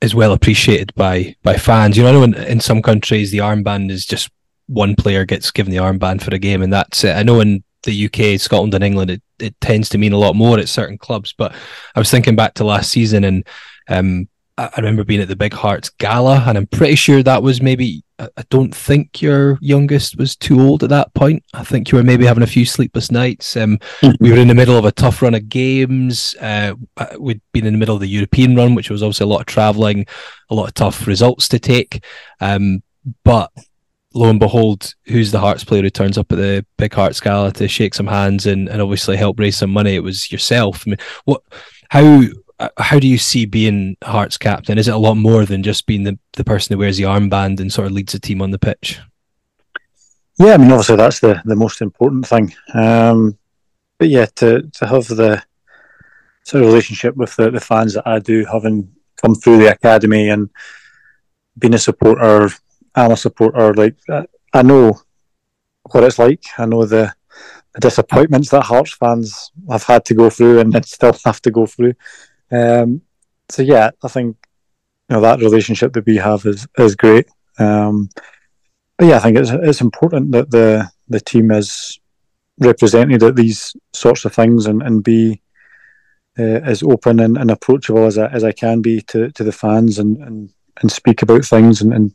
is well appreciated by by fans. You know, in, in some countries the armband is just one player gets given the armband for a game, and that's it. I know in the UK, Scotland, and England, it, it tends to mean a lot more at certain clubs. But I was thinking back to last season, and um, I, remember being at the Big Hearts Gala, and I'm pretty sure that was maybe. I, don't think your youngest was too old at that point. I think you were maybe having a few sleepless nights. Um, mm-hmm. We were in the middle of a tough run of games. Uh, uh, we'd been in the middle of the European run, which was obviously a lot of travelling, a lot of tough results to take. Um, but lo and behold, who's the Hearts player who turns up at the Big Hearts Gala to shake some hands and, and obviously help raise some money? It was yourself. I mean, what, how, how do you see being Hearts captain? Is it a lot more than just being the, the person who wears the armband and sort of leads the team on the pitch? Yeah, I mean, obviously that's the, the most important thing. Um, but yeah, to, to have the sort of relationship with the, the fans that I do, having come through the academy and been a supporter I'm a supporter. Like I know what it's like. I know the, the disappointments that Hearts fans have had to go through and still have to go through. Um, so yeah, I think you know that relationship that we have is is great. Um, but yeah, I think it's it's important that the the team is represented at these sorts of things and and be uh, as open and, and approachable as I, as I can be to, to the fans and, and, and speak about things and, and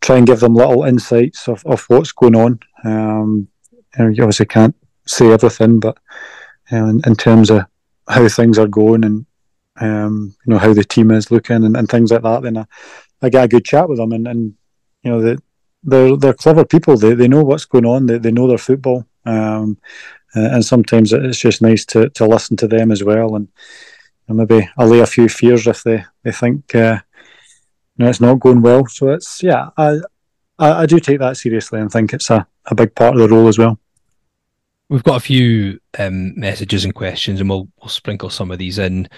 try and give them little insights of, of what's going on. Um, and you obviously can't say everything, but you know, in, in, terms of how things are going and um, you know how the team is looking and, and things like that, then I, I get a good chat with them, and, and you know the, they're they're clever people. They they know what's going on. They they know their football, um, and sometimes it's just nice to, to listen to them as well, and, and maybe allay a few fears if they they think. Uh, know, it's not going well. So it's yeah, I, I, I do take that seriously and think it's a, a big part of the role as well. We've got a few um, messages and questions, and we'll we'll sprinkle some of these in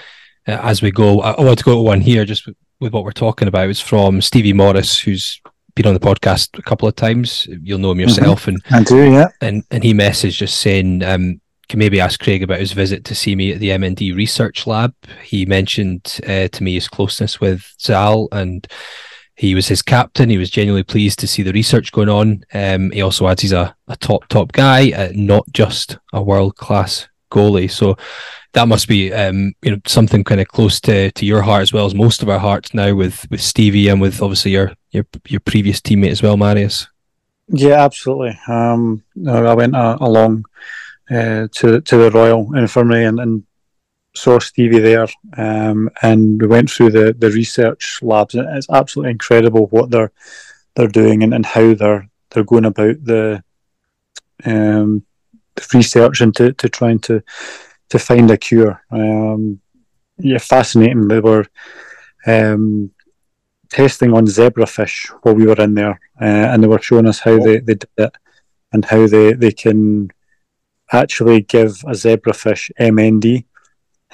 uh, as we go. I, I, want to go to one here, just with, with, what we're talking about. It's from Stevie Morris, who's been on the podcast a couple of times. You'll know him mm-hmm. yourself, mm-hmm. and I do, yeah. And and he messaged just saying, um, can maybe ask Craig about his visit to see me at the MND Research Lab. He mentioned uh, to me his closeness with Zal and he was his captain. He was genuinely pleased to see the research going on. Um, he also adds he's a, a top, top guy, uh, not just a world class goalie. So that must be um, you know something kind of close to, to your heart as well as most of our hearts now with, with Stevie and with obviously your your your previous teammate as well, Marius. Yeah, absolutely. Um, I went uh, along uh, to to the Royal Infirmary and, and saw Stevie there, um, and we went through the, the research labs. It's absolutely incredible what they're they're doing and, and how they're they're going about the um, research into to trying to to find a cure. Um, yeah, fascinating. They were um, testing on zebrafish while we were in there, uh, and they were showing us how they, they did it and how they, they can actually give a zebrafish MND.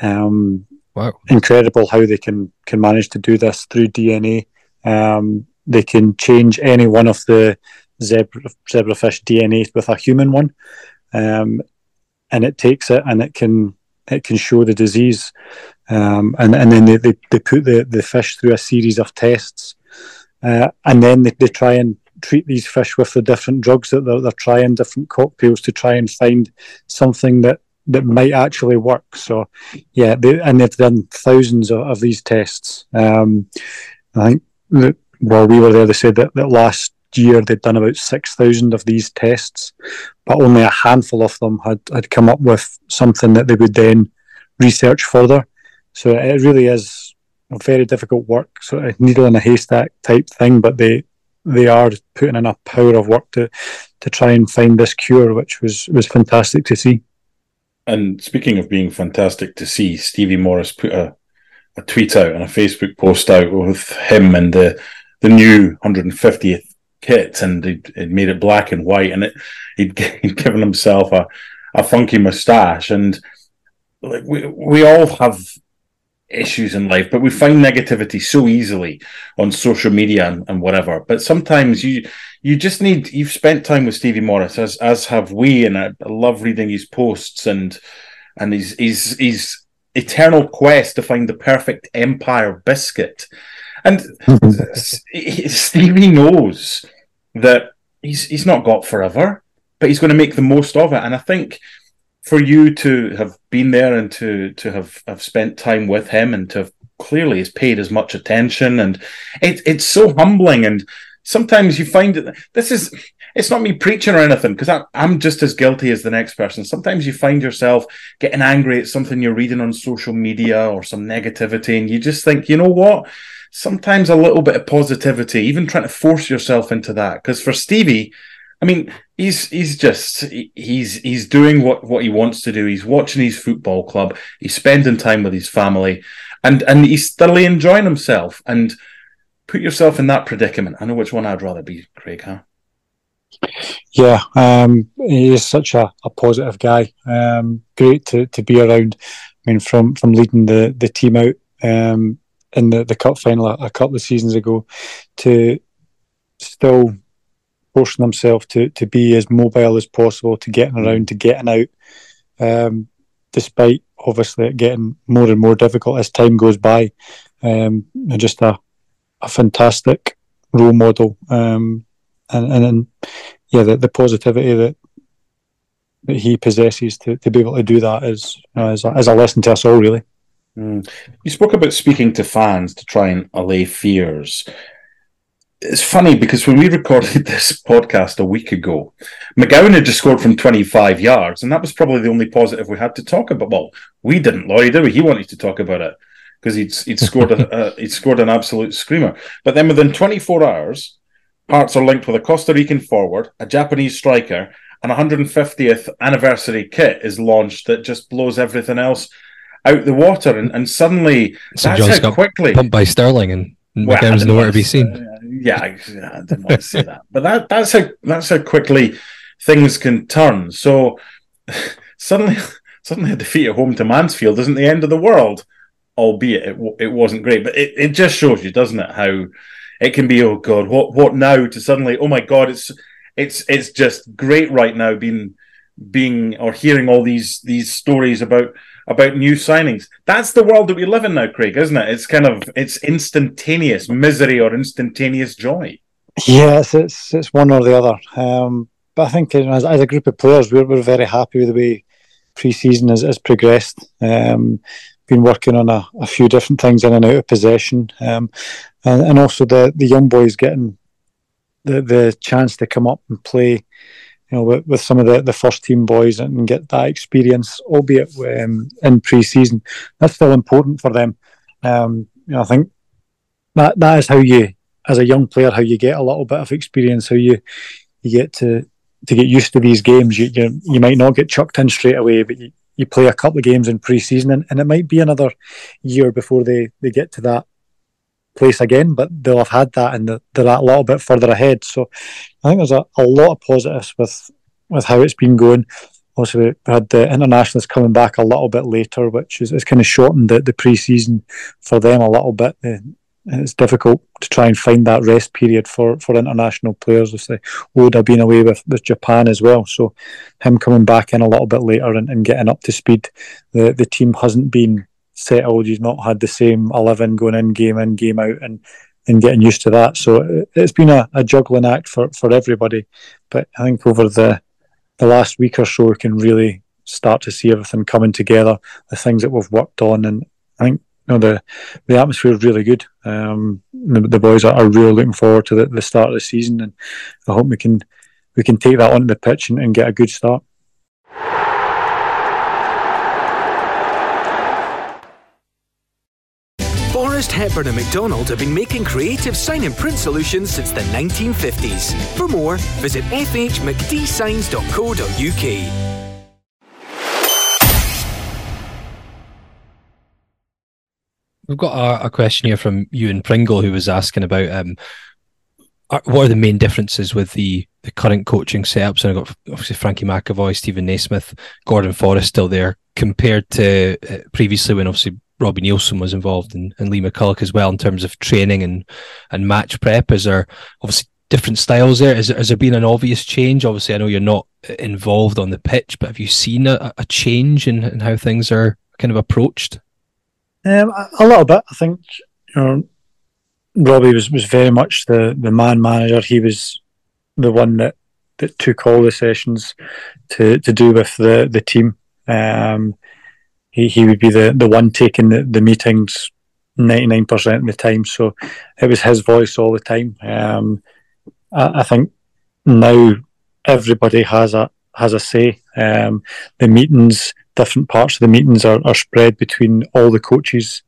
Um, wow! Incredible how they can can manage to do this through DNA. Um, they can change any one of the zebra zebrafish DNA with a human one, um, and it takes it and it can it can show the disease, um, and and then they, they, they put the, the fish through a series of tests, uh, and then they, they try and treat these fish with the different drugs that they're, they're trying, different cocktails to try and find something that that might actually work. So, yeah, they, and they've done thousands of, of these tests. Um, I think that while we were there, they said that, that last year they'd done about 6,000 of these tests, but only a handful of them had, had come up with something that they would then research further. So it really is a very difficult work, sort of needle in a haystack type thing, but they they are putting in a power of work to to try and find this cure, which was was fantastic to see. And speaking of being fantastic to see, Stevie Morris put a, a tweet out and a Facebook post out with him and the the new 150th kit and he'd, he'd, made it black and white and it, he'd, (laughs) he'd given himself a, a funky moustache. And like we, we all have issues in life but we find negativity so easily on social media and, and whatever. But sometimes you you just need you've spent time with stevie morris as as have we and I, I love reading his posts and and his his his eternal quest to find the perfect empire biscuit and (laughs) Stevie knows that he's he's not got forever, but he's going to make the most of it. And I think for you to have been there and to to have have spent time with him and to have clearly has paid as much attention and it, it's so humbling and sometimes you find that this is it's not me preaching or anything because I'm just as guilty as the next person. Sometimes you find yourself getting angry at something you're reading on social media or some negativity, and you just think, you know what? Sometimes a little bit of positivity, even trying to force yourself into that. Because for Stevie, I mean, he's he's just he's he's doing what what he wants to do. He's watching his football club. He's spending time with his family, and and he's thoroughly enjoying himself. And put yourself in that predicament. I know which one I'd rather be, Craig. Huh? Yeah, um, he is such a, a positive guy. Um, great to, to be around. I mean, from from leading the the team out um, in the, the cup final a, a couple of seasons ago to still forcing himself to, to be as mobile as possible, to getting mm. around, to getting out, um, despite obviously it getting more and more difficult as time goes by. Um, and just a, a fantastic role model. Um, and, and, and yeah, the, the positivity that that he possesses to, to be able to do that is, uh, is, a, is a lesson to us all, really. Mm. You spoke about speaking to fans to try and allay fears. It's funny because when we recorded (laughs) this podcast a week ago, McGowan had just scored from 25 yards, and that was probably the only positive we had to talk about. Well, we didn't, Laurie, did we? He wanted to talk about it because he'd, he'd scored a, a, he'd scored an absolute screamer. But then within 24 hours, Hearts are linked with a Costa Rican forward, a Japanese striker, and a 150th anniversary kit is launched that just blows everything else out the water, and, and suddenly so that's John's how quickly pumped by Sterling, and well, nowhere to be seen. Uh, yeah, I, I didn't want to say that, but that that's how that's how quickly things can turn. So (laughs) suddenly, suddenly a defeat at home to Mansfield isn't the end of the world, albeit it it wasn't great. But it, it just shows you, doesn't it, how it can be oh god, what what now? To suddenly, oh my god, it's it's it's just great right now being being or hearing all these these stories about about new signings. That's the world that we live in now, Craig, isn't it? It's kind of it's instantaneous misery or instantaneous joy. Yes, it's it's one or the other. Um, but I think as, as, a group of players, we're we're very happy with the way pre-season has, has progressed. Um, been working on a, a, few different things in and out of possession, um, and, and also the the young boys getting the the chance to come up and play you know, with, with some of the, the first team boys and get that experience, albeit um, in pre-season. That's still important for them. Um, you know, I think that that is how you, as a young player, how you get a little bit of experience, how you you get to to get used to these games. You you, you might not get chucked in straight away, but you, you play a couple of games in pre-season, and, and it might be another year before they, they get to that place again, but they'll have had that and they're a little bit further ahead. So I think there's a, a lot of positives with with how it's been going. Also, we had the internationals coming back a little bit later, which is, is kind of shortened the, the pre season for them a little bit. It's difficult to try and find that rest period for, for international players. With the Oda being away with, with Japan as well. So, him coming back in a little bit later and, and getting up to speed. The, the team hasn't been settled. You've not had the same 11 going in, game in, game out, and, and getting used to that. So it's been a, a juggling act for, for everybody. But I think over the, the last week or so, we can really start to see everything coming together, the things that we've worked on. And I think you know, the the atmosphere is really good. Um, the, the, boys are, are, really looking forward to the, the, start of the season, and I hope we can we can take that onto the pitch and, and get a good start. Forrest Hepburn and McDonald have been making creative sign and print solutions since the 1950s. For more, visit fhmcdsigns.co.uk. We've got a, a, question here from Ewan Pringle who was asking about um, what are the main differences with the, the current coaching setups? And I've got obviously Frankie McAvoy, Steven Naismith, Gordon Forrest still there compared to uh, previously when obviously Robbie Neilson was involved and, and Lee McCulloch as well in terms of training and, and match prep. Is there obviously different styles there? Is there, has there been an obvious change? Obviously, I know you're not involved on the pitch, but have you seen a, a change in, in how things are kind of approached? Um, a little bit. I think you know, Robbie was, was very much the, the man manager. He was the one that, that took all the sessions to, to do with the, the team. Um, he, he would be the, the one taking the, the meetings 99% of the time. So it was his voice all the time. Um, I, I, think now everybody has a has a say. Um, the meetings, different parts of the meetings are, are spread between all the coaches.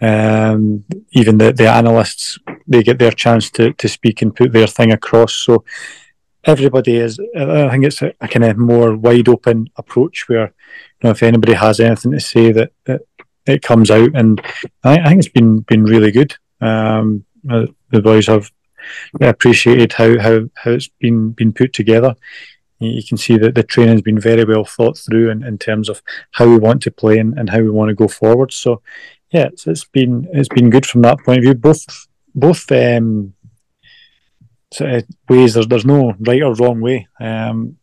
Um, even the, the analysts, they get their chance to, to speak and put their thing across. So everybody is, I think it's a, a kind of more wide open approach where you know, if anybody has anything to say that, that it comes out, and I, I, think it's been been really good. Um, uh, the boys have appreciated how, how, how it's been been put together. You can see that the training's been very well thought through in, in terms of how we want to play and, and how we want to go forward. So, yeah, it's, it's been it's been good from that point of view. Both both um, ways. There's there's no right or wrong way. Um,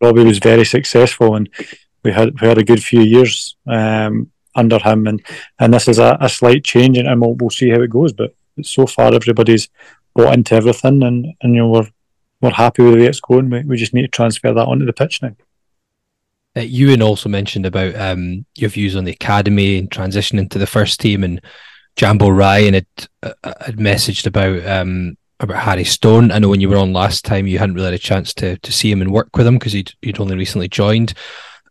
Robbie was very successful, and we had we had a good few years um, under him, and and this is a, a slight change, and we'll, we'll see how it goes. But so far, everybody's bought into everything, and and you know we're we're happy with the way it's going. We, we just need to transfer that onto the pitch now. Uh, Ewan also mentioned about um, your views on the academy and transitioning to the first team, and Jambo Ryan had, uh, had messaged about um, about Harry Stone. I know when you were on last time, you hadn't really had a chance to to see him and work with him because he'd, he'd only recently joined.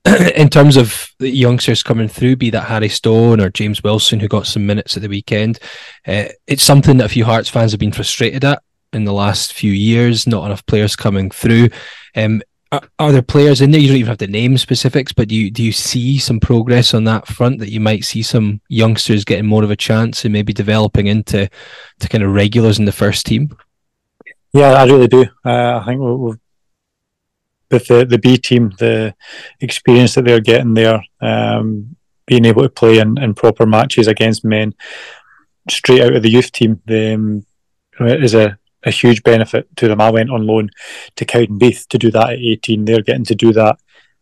(clears throat) in terms of the youngsters coming through, be that Harry Stone or James Wilson, who got some minutes at the weekend, uh, it's something that a few Hearts fans have been frustrated at in the last few years. Not enough players coming through. Um, are, are, there players in there? You don't even have to name specifics, but do you do you see some progress on that front that you might see some youngsters getting more of a chance and maybe developing into to kind of regulars in the first team? Yeah, I really do. Uh, I think we've with the, the B team, the experience that they're getting there, um, being able to play in, in proper matches against men straight out of the youth team. The, um, is a, a huge benefit to them. I went on loan to Cowdenbeath to do that at 18. They're getting to do that,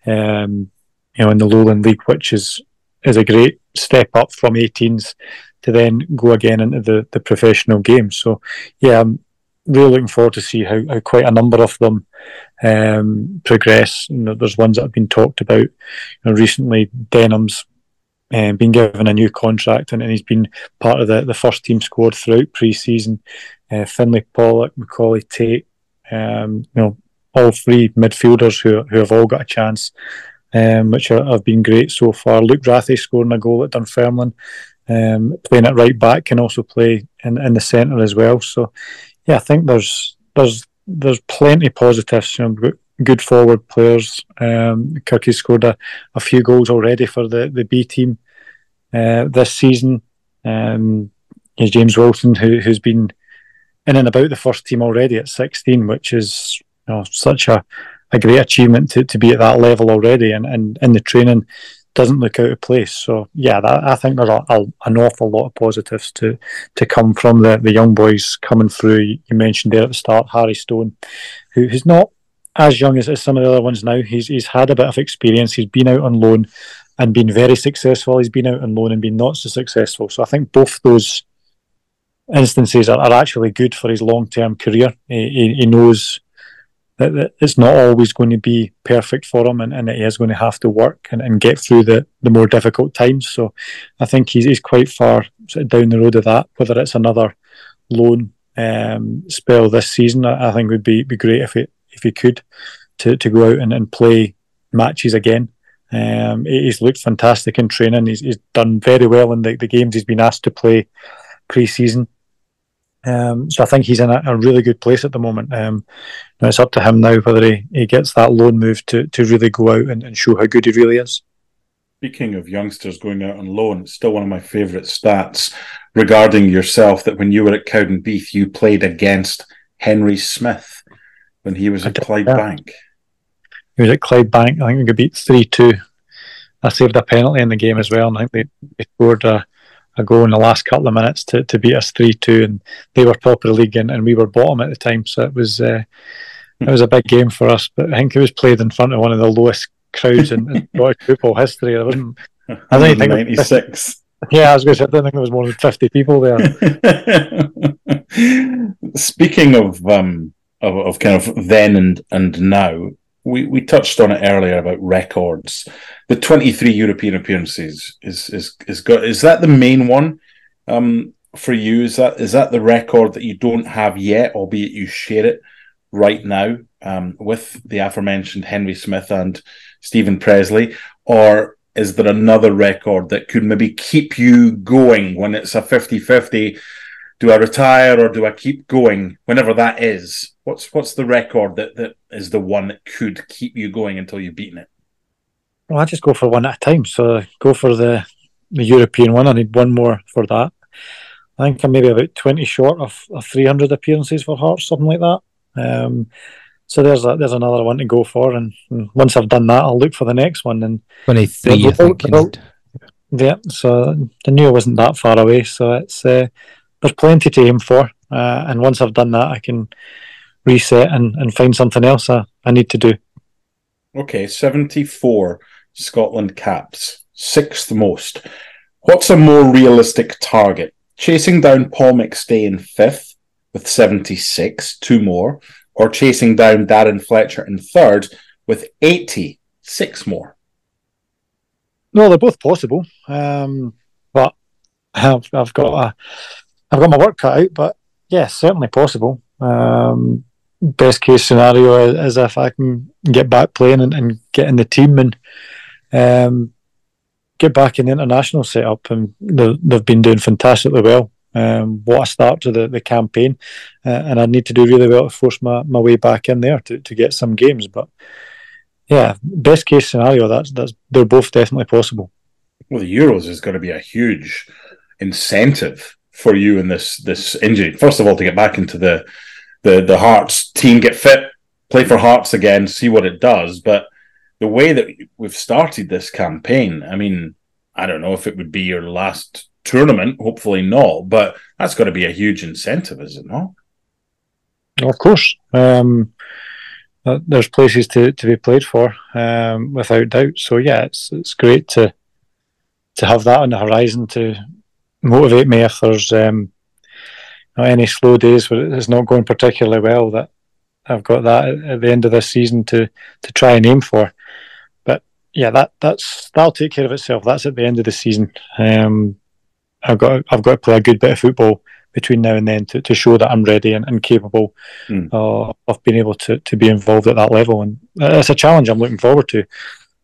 um, you know, in the Lowland League, which is is a great step up from 18s to then go again into the, the professional game. So, yeah, I'm really looking forward to see how, how quite a number of them um, progress. You know, there's ones that have been talked about. You know, recently, Denholm's um, been given a new contract and, and, he's been part of the, the first team squad throughout pre-season. Uh, Finlay Pollock, Macaulay Tait, um, you know, all three midfielders who, who have all got a chance, um, which are, have been great so far. Luke Rathie scoring a goal at Dunfermline, um, playing at right back, can also play in, in the centre as well. So, yeah, I think there's there's there's plenty positives. You know, good forward players. Um, Kirky scored a, a few goals already for the, the B team uh, this season. Um, James Wilson, who, who's been in and about the first team already at 16, which is you know, such a, a great achievement to, to be at that level already and, and in the training doesn't look out of place. So yeah, that, I think there's a, a, an awful lot of positives to to come from the, the young boys coming through. You mentioned there at the start, Harry Stone, who, who's not as young as, as some of the other ones now. He's he's had a bit of experience. He's been out on loan and been very successful. He's been out on loan and been not so successful. So I think both those instances are, are actually good for his long term career. He, he, he knows that, it's not always going to be perfect for him and, and that he is going to have to work and, and get through the, the more difficult times. So I think he's, he's quite far down the road of that. Whether it's another loan um, spell this season, I, I think would be, be great if it if he could, to, to go out and, and play matches again. Um, he's looked fantastic in training. He's, he's done very well in the, the games he's been asked to play pre-season. Um, so I think he's in a, a, really good place at the moment. Um, it's up to him now whether he, he gets that loan move to, to really go out and, and show how good he really is. Speaking of youngsters going out on loan, it's still one of my favourite stats regarding yourself that when you were at Cowdenbeath, you played against Henry Smith when he was at Clyde yeah. Bank. He was at Clyde Bank. I think we got beat 3 2. I saved a penalty in the game as well, and I think they, they scored a, a goal in the last couple of minutes to, to beat us 3 2. And they were top of the league, and, and we were bottom at the time. So it was uh, it was a big game for us. But I think it was played in front of one of the lowest crowds in, in (laughs) Scottish football history. I wasn't. I don't think 96. Yeah, I was going to say, I don't think there was more than 50 people there. (laughs) Speaking of um, of, of kind of then and and now. We we touched on it earlier about records. The twenty three European appearances is is is got is that the main one um, for you? Is that is that the record that you don't have yet, albeit you share it right now um, with the aforementioned Henry Smith and Steven Pressley, or is there another record that could maybe keep you going when it's a 50-50 do I retire or do I keep going? Whenever that is, what's what's the record that, that is the one that could keep you going until you've beaten it? Well, I just go for one at a time. So go for the the European one. I need one more for that. I think I'm maybe about twenty short of, of three hundred appearances for Hearts, something like that. Um, so there's a, there's another one to go for, and, and, once I've done that, I'll look for the next one. And twenty three, I think. Yeah, so the new wasn't that far away. So it's uh, there's plenty to aim for. Uh, and once I've done that, I can reset and, and find something else I, I need to do. Okay, 74 Scotland caps, sixth most. What's a more realistic target? Chasing down Paul McStay in fifth with 76, two more, or chasing down Darren Fletcher in third with 86 more? No, they're both possible. Um, but I've, I've got a I've got my work cut out, but yeah, certainly possible. Um, best case scenario is, if I can get back playing and, and get in the team and um, get back in the international setup, and they've been doing fantastically well. Um, what a start to the, the campaign, uh, and I need to do really well to force my, my way back in there to, to get some games. But yeah, best case scenario, that's that's they're both definitely possible. Well, the Euros is going to be a huge incentive for you in this this injury? First of all, to get back into the the the Hearts team, get fit, play for Hearts again, see what it does. But the way that we've started this campaign, I mean, I don't know if it would be your last tournament. Hopefully not, but that's got to be a huge incentive, is it not? Of course. Um, uh, there's places to, to be played for, um, without doubt. So yeah, it's it's great to to have that on the horizon to motivate me if there's um, any slow days where it's not going particularly well. That I've got that at the end of this season to to try and aim for. But yeah, that that's that'll take care of itself. That's at the end of the season. Um, I've got I've got to play a good bit of football between now and then to, to show that I'm ready and, and capable mm. uh, of being able to, to be involved at that level. And it's a challenge I'm looking forward to.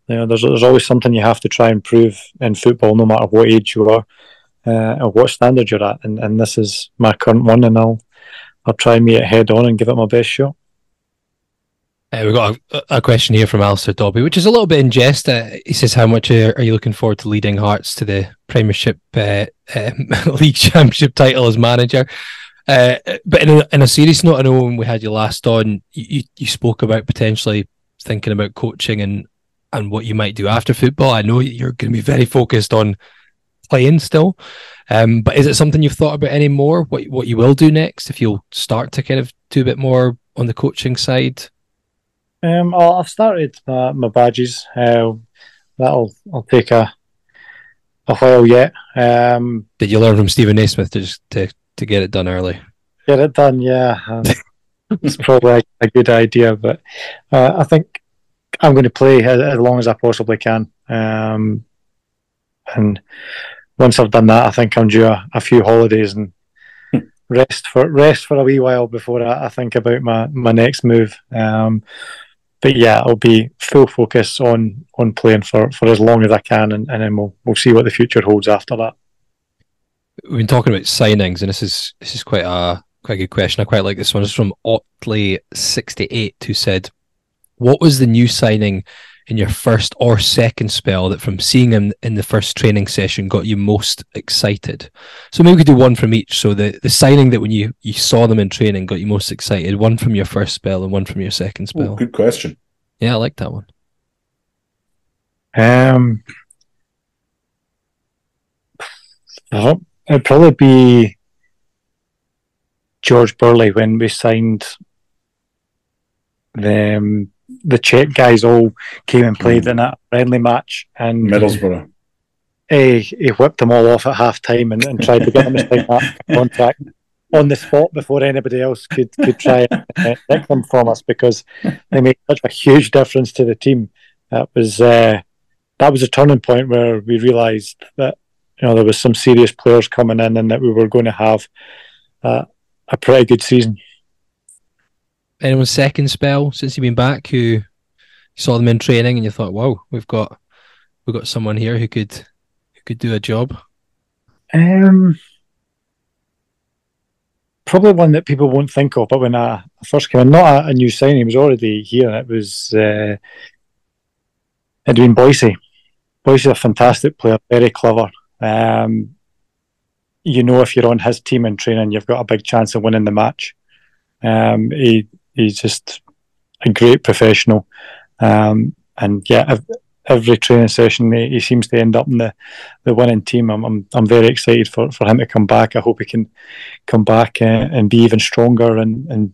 You know, there's there's always something you have to try and prove in football, no matter what age you are uh, or what standard you're at. And, and this is my current one, and I'll I'll try and it head on and give it my best shot. Uh, we've got a, a, question here from Alistair Dobby, which is a little bit in jest. Uh, he says, "How much are, are, you looking forward to leading Hearts to the Premiership uh, um, (laughs) League Championship title as manager?" Uh, but in a, in a serious note, I know when we had you last on, you, you spoke about potentially thinking about coaching and and what you might do after football. I know you're going to be very focused on playing still, um, but is it something you've thought about any more? What what you will do next if you'll start to kind of do a bit more on the coaching side? Um, I've started my, my badges. Uh, that'll I'll take a a while yet. Um, Did you learn from Steven Naismith to just to, to get it done early? Get it done, yeah. (laughs) It's probably a, a, good idea, but uh, I think I'm going to play as, as, long as I possibly can. Um, and once I've done that, I think I'm due a, a few holidays and rest for rest for a wee while before I, I think about my, my next move. Um, but yeah, I'll be full focus on on playing for, for as long as I can, and, and then we'll we'll see what the future holds after that. We've been talking about signings, and this is this is quite a quite a good question. I quite like this one. It's from Otley sixty eight, who said, "What was the new signing in your first or second spell that from seeing him in the first training session got you most excited? So maybe we could do one from each. So the, the signing that when you, you saw them in training got you most excited, one from your first spell and one from your second spell. Ooh, good question. Yeah, I like that one. Um, it'd probably be George Burley when we signed them the Czech guys all came and played mm. in that friendly match, and Middlesbrough. He, he whipped them all off at half time and, and tried to get them to sign that (laughs) contract on the spot before anybody else could could try and uh, nick them from us because they made such a huge difference to the team. That was uh, that was a turning point where we realised that you know there was some serious players coming in and that we were going to have uh, a pretty good season anyone's second spell since you've been back who saw them in training and you thought, "Wow, we've got we've got someone here who could who could do a job"? Um, probably one that people won't think of. But when I first came in, not a, a new signing, he was already here, it was uh, Edwin Boycie. Boycie's a fantastic player, very clever. Um, you know, if you're on his team in training, you've got a big chance of winning the match. Um, he he's just a great professional. Um, and yeah, every training session he, he, seems to end up in the, the winning team. I'm, I'm I'm very excited for, for him to come back. I hope he can come back uh, and be even stronger and, and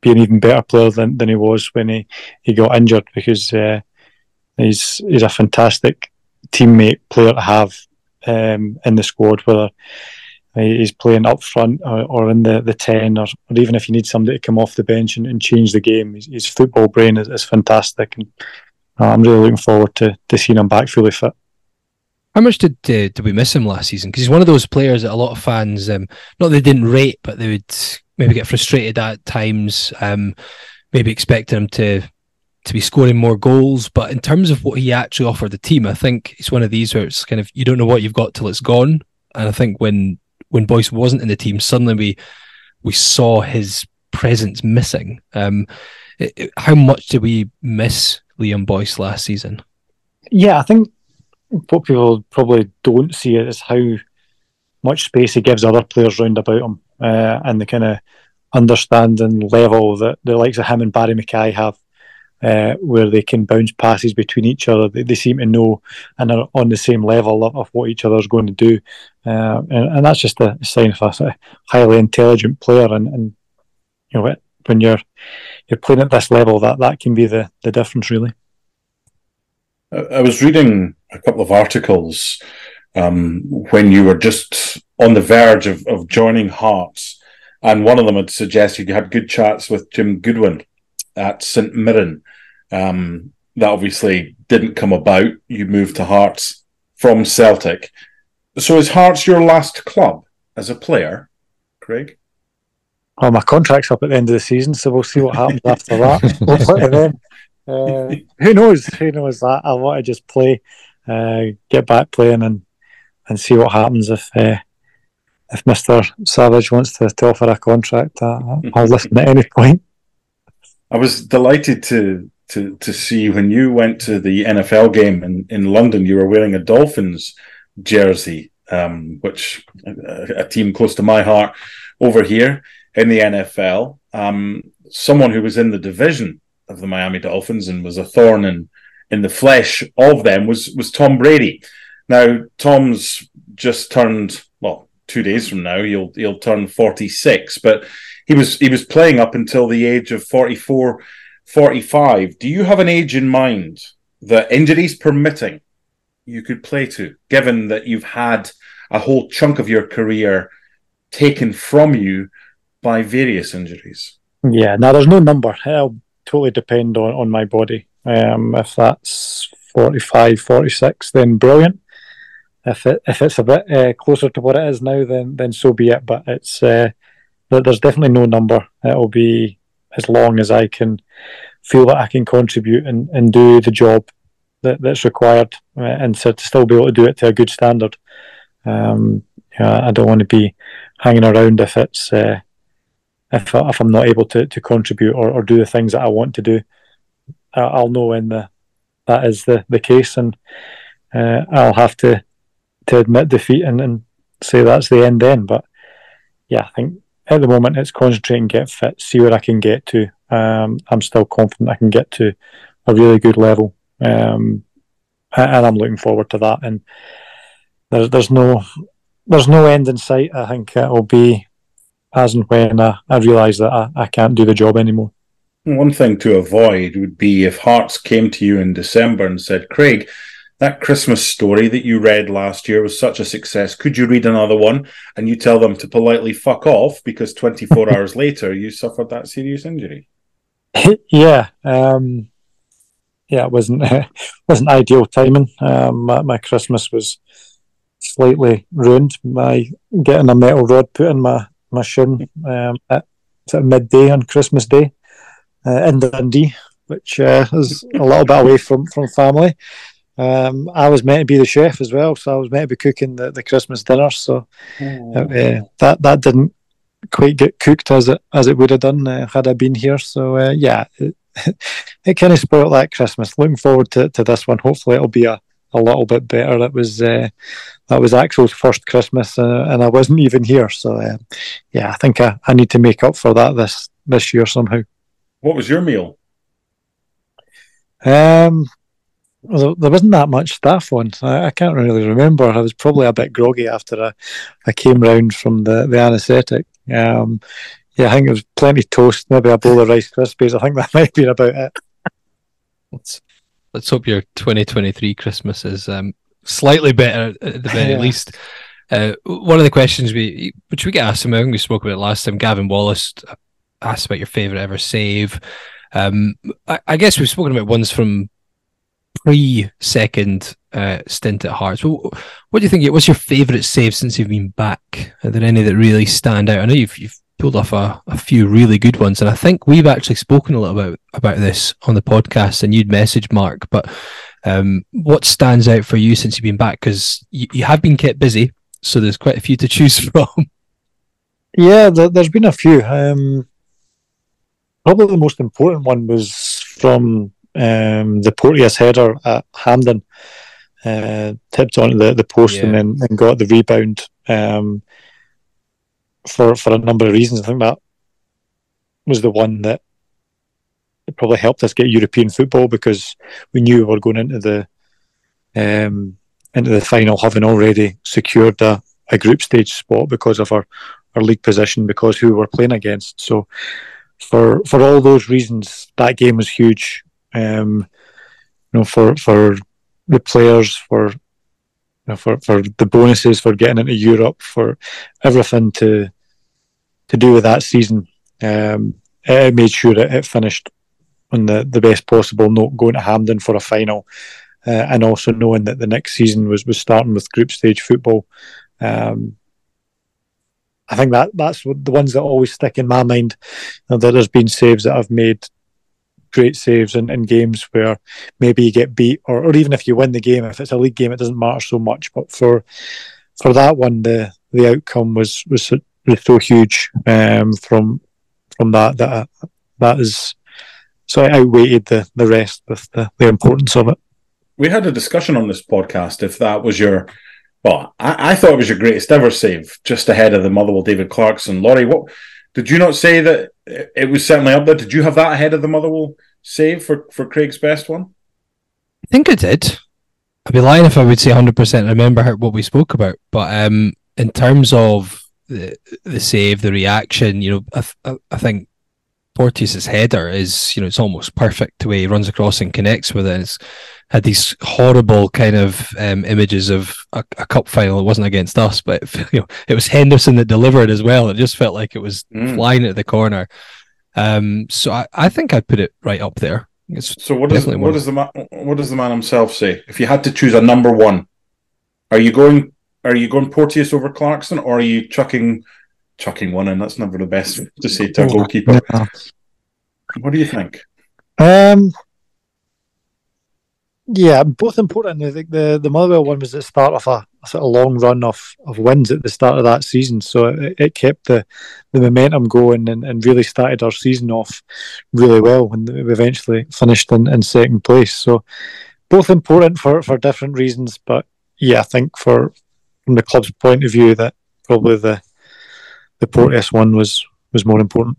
be an even better player than, than he was when he, he got injured because uh, he's he's a fantastic teammate player to have um, in the squad. Whether he's playing up front or, or in the, the 10 or, or, even if you need somebody to come off the bench and, and change the game his, his football brain is, is fantastic and uh, I'm really looking forward to, to seeing him back fully fit how much did uh, did we miss him last season? Because he's one of those players that a lot of fans, um, not they didn't rate, but they would maybe get frustrated at times, um, maybe expecting him to to be scoring more goals. But in terms of what he actually offered the team, I think it's one of these where it's kind of you don't know what you've got till it's gone. And I think when when Boyce wasn't in the team, suddenly we we saw his presence missing. Um, it, it, how much did we miss Liam Boyce last season? Yeah, I think what people probably don't see is how much space he gives other players round about him uh, and the kind of understanding level that the likes of him and Barrie McKay have uh, where they can bounce passes between each other. They, they, seem to know and are on the same level of, of what each other is going to do, uh, and, and, that's just a sign of a, highly intelligent player. And, and, you know, when you're you're playing at this level, that that can be the the difference, really. I was reading a couple of articles um, when you were just on the verge of, of joining Hearts, and one of them had suggested you had good chats with Jim Goodwin at St Mirren. Um, that obviously didn't come about. You moved to Hearts from Celtic. So is Hearts your last club as a player, Craig? Well, my contract's up at the end of the season, so we'll see what happens after that. (laughs) Uh, who knows? Who knows that? I want to just play, uh, get back playing, and and see what happens if uh, if Mister Savage wants to, to offer a contract. Uh, I'll listen at any point. I was delighted to to to see when you went to the NFL game in, in London. You were wearing a Dolphins jersey, um, which a, a team close to my heart over here in the NFL. Um, someone who was in the division of the Miami Dolphins and was a thorn in in the flesh of them was was Tom Brady. Now Tom's just turned well two days from now he'll he'll turn 46 but he was he was playing up until the age of 44 45 do you have an age in mind that injuries permitting you could play to given that you've had a whole chunk of your career taken from you by various injuries yeah now there's no number I'll totally depend on, on my body. Um, if that's 45, 46, then brilliant. If it if it's a bit uh, closer to what it is now, then then so be it. But it's uh, there's definitely no number. It'll be as long as I can feel that I can contribute and, and do the job that, that's required, uh, and to, to still be able to do it to a good standard. Um, yeah, I don't want to be hanging around if it's uh, if if I'm not able to, to contribute or, or do the things that I want to do, I'll know when the that is the, the case, and uh, I'll have to to admit defeat and, and say that's the end then. But yeah, I think at the moment it's concentrate and get fit, see where I can get to. Um, I'm still confident I can get to a really good level, um, and I'm looking forward to that. And there's there's no there's no end in sight. I think it'll be as and when I, I realise that I, I can't do the job anymore. One thing to avoid would be if Hearts came to you in December and said, Craig, that Christmas story that you read last year was such a success. Could you read another one? And you tell them to politely fuck off because 24 (laughs) hours later you suffered that serious injury. (laughs) yeah. Um, yeah, it wasn't, (laughs) wasn't ideal timing. Um, my, my Christmas was slightly ruined by getting a metal rod put in my my shin um, at sort of midday on Christmas Day uh, in Dundee, which uh, is a little bit away from, from family. Um, I was meant to be the chef as well, so I was meant to be cooking the, the Christmas dinner. So oh. uh, that that didn't quite get cooked as it as it would have done uh, had I been here. So uh, yeah, it, (laughs) it kind of spoiled that Christmas. Looking forward to, to this one. Hopefully, it'll be a a little bit better. It was uh, that was Axel's first Christmas, uh, and I wasn't even here. So uh, yeah, I think I, I need to make up for that this this year somehow. What was your meal? Um, well, there wasn't that much staff on. I, I, can't really remember. I was probably a bit groggy after I, I came round from the the anaesthetic. Um, yeah, I think it was plenty toast, maybe a bowl of Rice Krispies. I think that (laughs) might be about it. That's let's hope your 2023 Christmas is um, slightly better at the very yeah. least. Uh, one of the questions we, which we get asked, I think we spoke about it last time. Gavin Wallace asked about your favorite ever save. Um, I, I, guess we've spoken about ones from pre-second uh, stint at Hearts. What, what do you think? What's your favorite save since you've been back? Are there any that really stand out? I know you've, you've pulled off a, a few really good ones. And I think we've actually spoken a little about about this on the podcast, and you'd messaged Mark. But um, what stands out for you since you've been back? Because you, you have been kept busy, so there's quite a few to choose (laughs) from. Yeah, there, has been a few. Um, probably the most important one was from um, the Porteous header at Hampden. Uh, tipped onto the, the post yeah. and then and got the rebound. Um, for for a number of reasons. I think that was the one that probably helped us get European football because we knew we were going into the um, into the final having already secured a, a group stage spot because of our, our league position because who we were playing against. So for for all those reasons, that game was huge. Um, you know, for for the players, for know, for for the bonuses, for getting into Europe, for everything to to do with that season. Um, it made sure that it finished on the, the best possible note, going to Hampden for a final, uh, and also knowing that the next season was was starting with group stage football. Um, I think that that's the ones that always stick in my mind. You know, that there's been saves that I've made great saves in, in games where maybe you get beat, or, or even if you win the game, if it's a league game, it doesn't matter so much. But for for that one, the the outcome was was so, was so huge um, from from that that that is so I outweighed the the rest with the, the importance of it. We had a discussion on this podcast if that was your well, I, I, thought it was your greatest ever save, just ahead of the Motherwell David Clarkson. Laurie, what did you not say that it was certainly up there? Did you have that ahead of the Motherwell save for, for Craig's best one? I think I did. I'd be lying if I would say 100% remember what we spoke about. But um, in terms of the, the save, the reaction, you know, I, I, think Porteous's header is, you know, it's almost perfect the way he runs across and connects with it. It's had these horrible kind of um, images of a, a, cup final. It wasn't against us, but it, (laughs) you know, it was Henderson that delivered as well. It just felt like it was mm. flying at the corner. Um, so I, I think I'd put it right up there. It's so what does what does the man, what does the man himself say? If you had to choose a number one, are you going are you going Porteous over Clarkson, or are you chucking chucking one in. That's never the best (laughs) to say to a goalkeeper. Yeah. What do you think? Um, yeah, both important. I think the the Motherwell one was the start of a, sort of long run of, of wins at the start of that season, so it, it kept the, the momentum going and, and really started our season off really well when we eventually finished in, in second place. So both important for, for different reasons, but yeah, I think for from the club's point of view that probably the the Porteous one was was more important.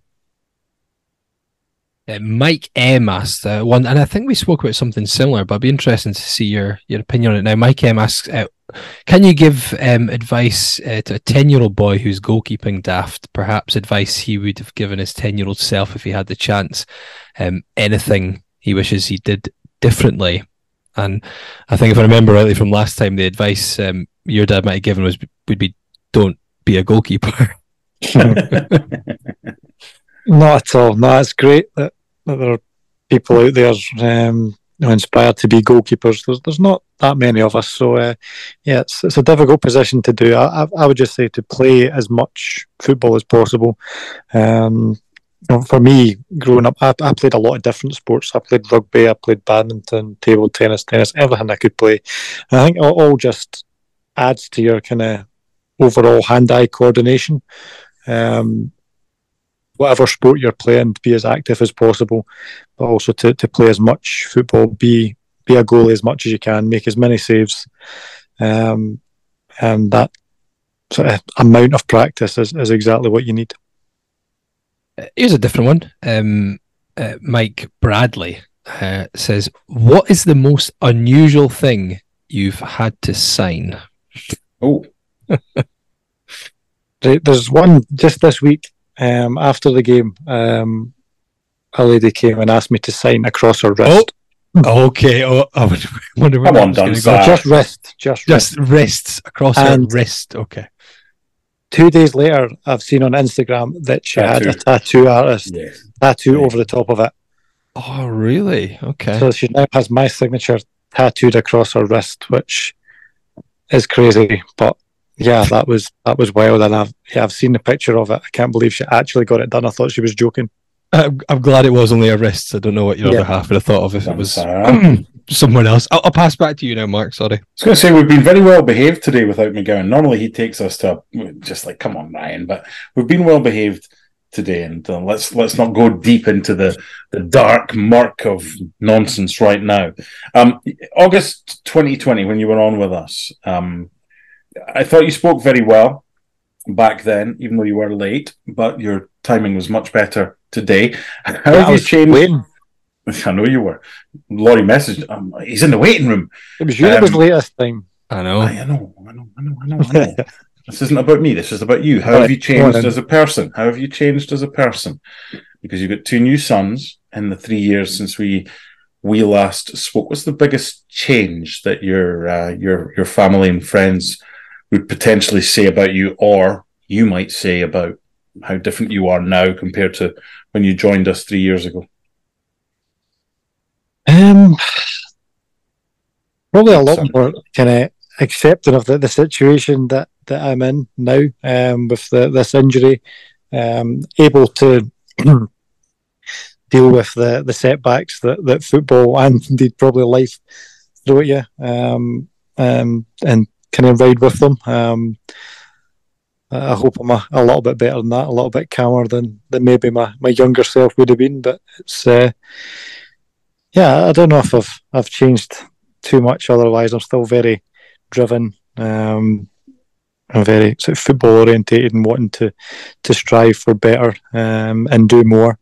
Uh, Mike M asked uh, one, and I think we spoke about something similar, but it'd be interesting to see your your opinion on it now. Mike M asks, uh, "Can you give um, advice uh, to a ten year old boy who's goalkeeping daft? Perhaps advice he would have given his ten year old self if he had the chance. Um, anything he wishes he did differently." And I think if I remember rightly from last time, the advice um, your dad might have given was would be, "Don't be a goalkeeper." (laughs) (laughs) Not at all. No, it's great that, that there are people out there um, inspired to be goalkeepers. There's, there's not that many of us, so uh, yeah, it's, it's a difficult position to do. I, I, would just say to play as much football as possible. Um, for me, growing up, I, I, played a lot of different sports. I played rugby, I played badminton, table tennis, tennis, everything I could play. And I think it all just adds to your kind of overall hand-eye coordination um, whatever sport you're playing, to be as active as possible, but also to, to play as much football, be be a goalie as much as you can, make as many saves, um, and that sort of amount of practice is, is exactly what you need. Here's a different one. Um, uh, Mike Bradley uh, says, "What is the most unusual thing you've had to sign?" Oh. (laughs) There's one just this week um, after the game. Um, a lady came and asked me to sign across her wrist. Oh, okay. Oh, I would wonder where Come on, go. Just wrist. Just, just wrist. wrists across and her wrist. Okay. Two days later, I've seen on Instagram that she tattoo. had a tattoo artist yes. tattoo yes. over the top of it. Oh, really? Okay. So she now has my signature tattooed across her wrist, which is crazy. But yeah, that was that was wild, and I've yeah, I've seen the picture of it. I can't believe she actually got it done. I thought she was joking. I'm, I'm glad it was only her wrists. I don't know what your yeah. other half would have thought of if it was (clears throat) someone else. I'll, I'll, pass back to you now, Mark. Sorry. I was going to say we've been very well behaved today without McGowan. Normally he takes us to just like, come on, Ryan, but we've been well behaved today, and uh, let's let's not go deep into the the dark murk of nonsense right now. Um, August 2020, when you were on with us, um, I thought you spoke very well back then, even though you were late, but your timing was much better today. How yeah, have you changed? Waiting. (laughs) I know you were. Laurie messaged. Um, he's in the waiting room. It was you um, that was latest time. I know. I, I know. I know. I know. I know. I know. (laughs) this isn't about me. This is about you. How right, have you changed as a person? How have you changed as a person? because you've got two new sons in the three years since we we last spoke. What's the biggest change that your uh, your your family and friends would potentially say about you, or you might say about how different you are now compared to when you joined us three years ago? Um, probably a lot more kind of accepting of the, the situation that, that I'm in now um, with the, this injury, um, able to (clears throat) deal with the, the setbacks that, that football and indeed probably life throw at you um, um, and kind of ride with them. Um, I hope I'm a, a, little bit better than that, a little bit calmer than, than maybe my, my younger self would have been. But it's, uh, yeah, I don't know if I've I've changed too much. Otherwise, I'm still very driven. Um, I'm very sort of football orientated and wanting to to strive for better um, and do more.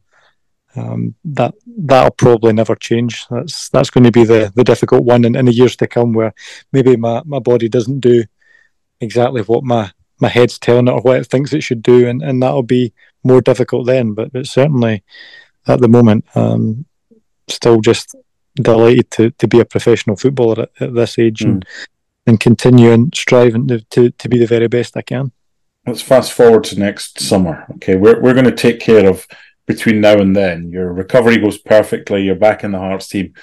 Um, that that'll probably never change. That's that's going to be the, the difficult one in, in the years to come, where maybe my, my body doesn't do exactly what my, my head's telling it or what it thinks it should do, and, and that'll be more difficult then. But but certainly at the moment, um, still just delighted to, to be a professional footballer at, at this age mm. and and continue and striving to, to, to be the very best I can. Let's fast forward to next summer. Okay, we're we're going to take care of between now and then. Your recovery goes perfectly. You're back in the Hearts team.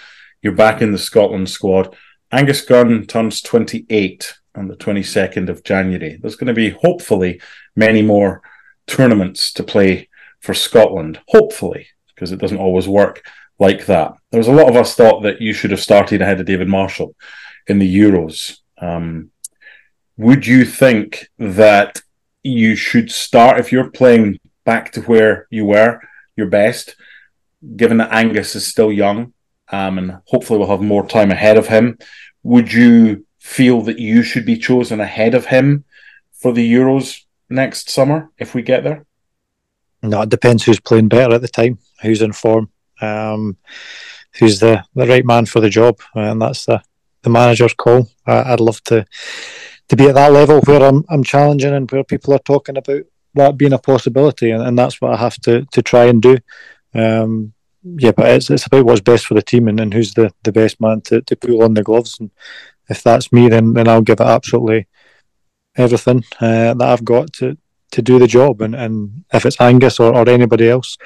You're back in the Scotland squad. Angus Gunn turns 28 on the 22nd of January. There's going to be hopefully many more tournaments to play for Scotland. Hopefully, because it doesn't always work like that. There was a lot of us thought that you should have started ahead of David Marshall in the Euros. Um, would you think that you should start if you're playing back to where you were your best, given that Angus is still young um, and hopefully we'll have more time ahead of him? Would you feel that you should be chosen ahead of him for the Euros next summer if we get there? No, it depends who's playing better at the time, who's in form, um, who's the, the right man for the job, and that's the, the manager's call. I, would love to to be at that level where I'm I'm challenging and where people are talking about that being a possibility, and, and that's what I have to to try and do. Um, yeah, but it's it's about what's best for the team and, and who's the, the best man to, to pull on the gloves. And if that's me, then then I'll give it absolutely everything uh, that I've got to to do the job. And, and if it's Angus or, or anybody else,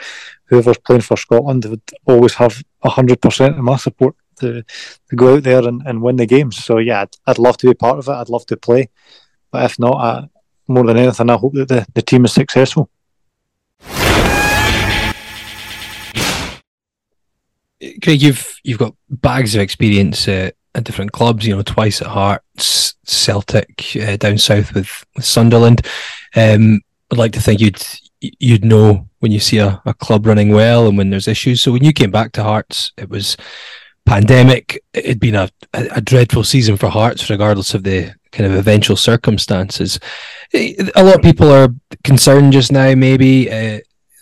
whoever's playing for Scotland would always have hundred percent of my support to, to go out there and, and win the games. So yeah, I'd, I'd love to be part of it. I'd love to play, but if not, I, more than anything, I hope that the, the team is successful. Craig, you've you've got bags of experience uh, at different clubs. You know, twice at Hearts, Celtic, uh, down south with, with Sunderland. Um, I'd like to think you'd you'd know when you see a, a club running well and when there's issues. So when you came back to Hearts, it was pandemic. It'd been a, a, a dreadful season for Hearts, regardless of the kind of eventual circumstances. A lot of people are concerned just now, maybe. Uh,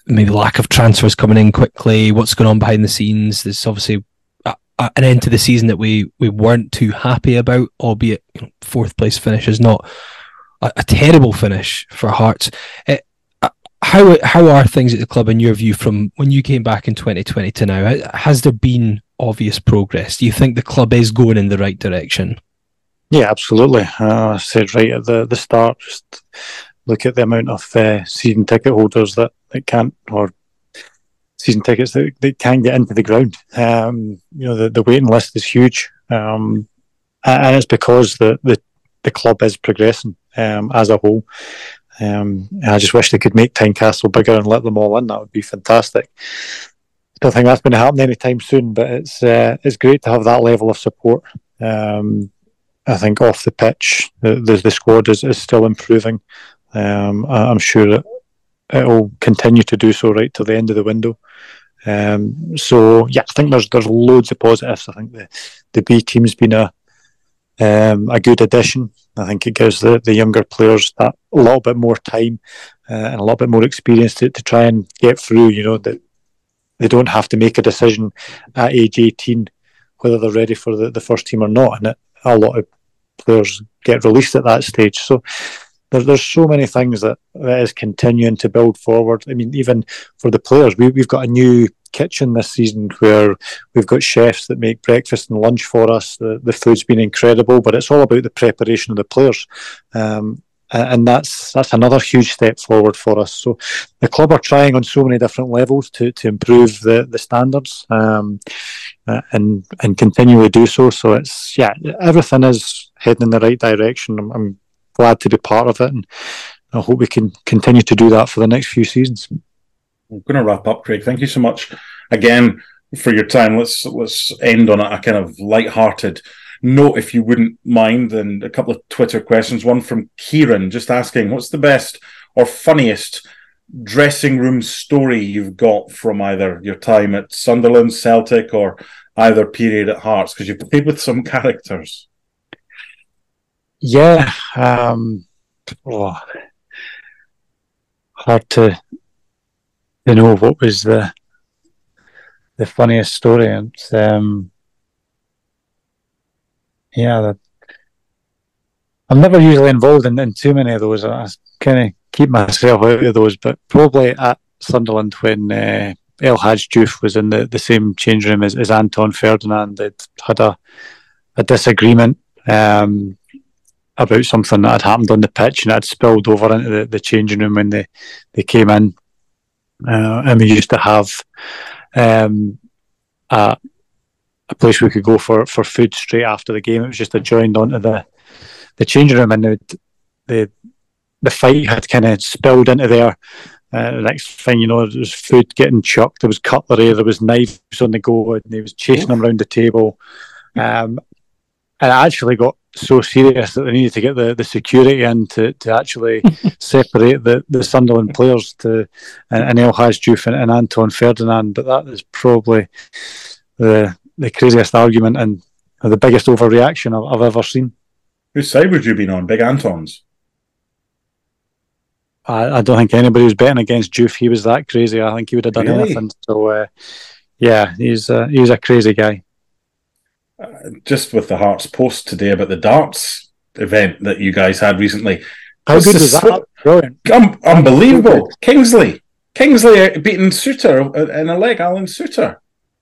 maybe lack of transfers coming in quickly. What's going on behind the scenes? There's obviously a, a, an end to the season that we we weren't too happy about, albeit you know, fourth place finish is not a, a terrible finish for Hearts. Uh, how how are things at the club in your view from when you came back in 2020 to now? Has there been obvious progress? Do you think the club is going in the right direction? Yeah, absolutely. Uh, I said right at the, the start, just look at the amount of uh, season ticket holders that, that can't, or season tickets that, that can't get into the ground. Um, you know, the, the waiting list is huge. Um, and it's because the, the, the club is progressing um, as a whole. Um, I just wish they could make Tynecastle bigger and let them all in. That would be fantastic. I don't think that's going to happen anytime soon, but it's uh, it's great to have that level of support. Um, I think off the pitch, the, the, squad is, is still improving. Um, I'm sure it, it'll continue to do so right to the end of the window. Um, so yeah, I think there's there's loads of positives. I think the the B team's been a um, a good addition. I think it gives the, the younger players that a little bit more time uh, and a little bit more experience to, to try and get through. You know that they don't have to make a decision at age 18 whether they're ready for the, the first team or not. And it, a lot of players get released at that stage. So there's there's so many things that, that is continuing to build forward. I mean, even for the players, we, we've got a new kitchen this season where we've got chefs that make breakfast and lunch for us. The, the food's been incredible, but it's all about the preparation of the players. Um, and that's that's another huge step forward for us. So the club are trying on so many different levels to, to improve the the standards um, uh, and and continually do so. So it's yeah, everything is heading in the right direction. I'm, I'm glad to be part of it, and I hope we can continue to do that for the next few seasons. I'm going to wrap up, Craig. Thank you so much again for your time. Let's let's end on a kind of light-hearted note, if you wouldn't mind, and a couple of Twitter questions. One from Kieran, just asking, what's the best or funniest dressing room story you've got from either your time at Sunderland, Celtic, or either period at Hearts? Because you've played with some (laughs) characters. Yeah, um, oh, hard to you know what was the the funniest story. And um, yeah, that, I'm never usually involved in, in too many of those. I kind of keep myself out of those, but probably at Sunderland when uh, El Hadj Diouf was in the, the same change room as, as Anton Ferdinand, they'd had a, a disagreement um, about something that had happened on the pitch and it had spilled over into the, the changing room when they, they came in uh, and we used to have um, a, place we could go for, for food straight after the game. It was just adjoined onto the the changing room, and the the, the fight had kind of spilled into there. Uh, the next thing you know, there was food getting chucked. There was cutlery. There was knives on the go, and he was chasing them around the table. Um, and it actually got so serious that they needed to get the, the security in to, to actually (laughs) separate the, the Sunderland players to and, El Hadj Diouf and, and Anton Ferdinand. But that is probably the the craziest argument and the biggest overreaction I've, I've ever seen. Whose side would you been on? Big Anton's? I, I don't think anybody was betting against Diouf. He was that crazy. I think he would have done really? anything. So, uh, yeah, he's uh, he's a crazy guy just with the Hearts post today about the darts event that you guys had recently. How good was that? Brilliant. Um, unbelievable. Kingsley. Kingsley beating Soutar in a leg, Alan Soutar.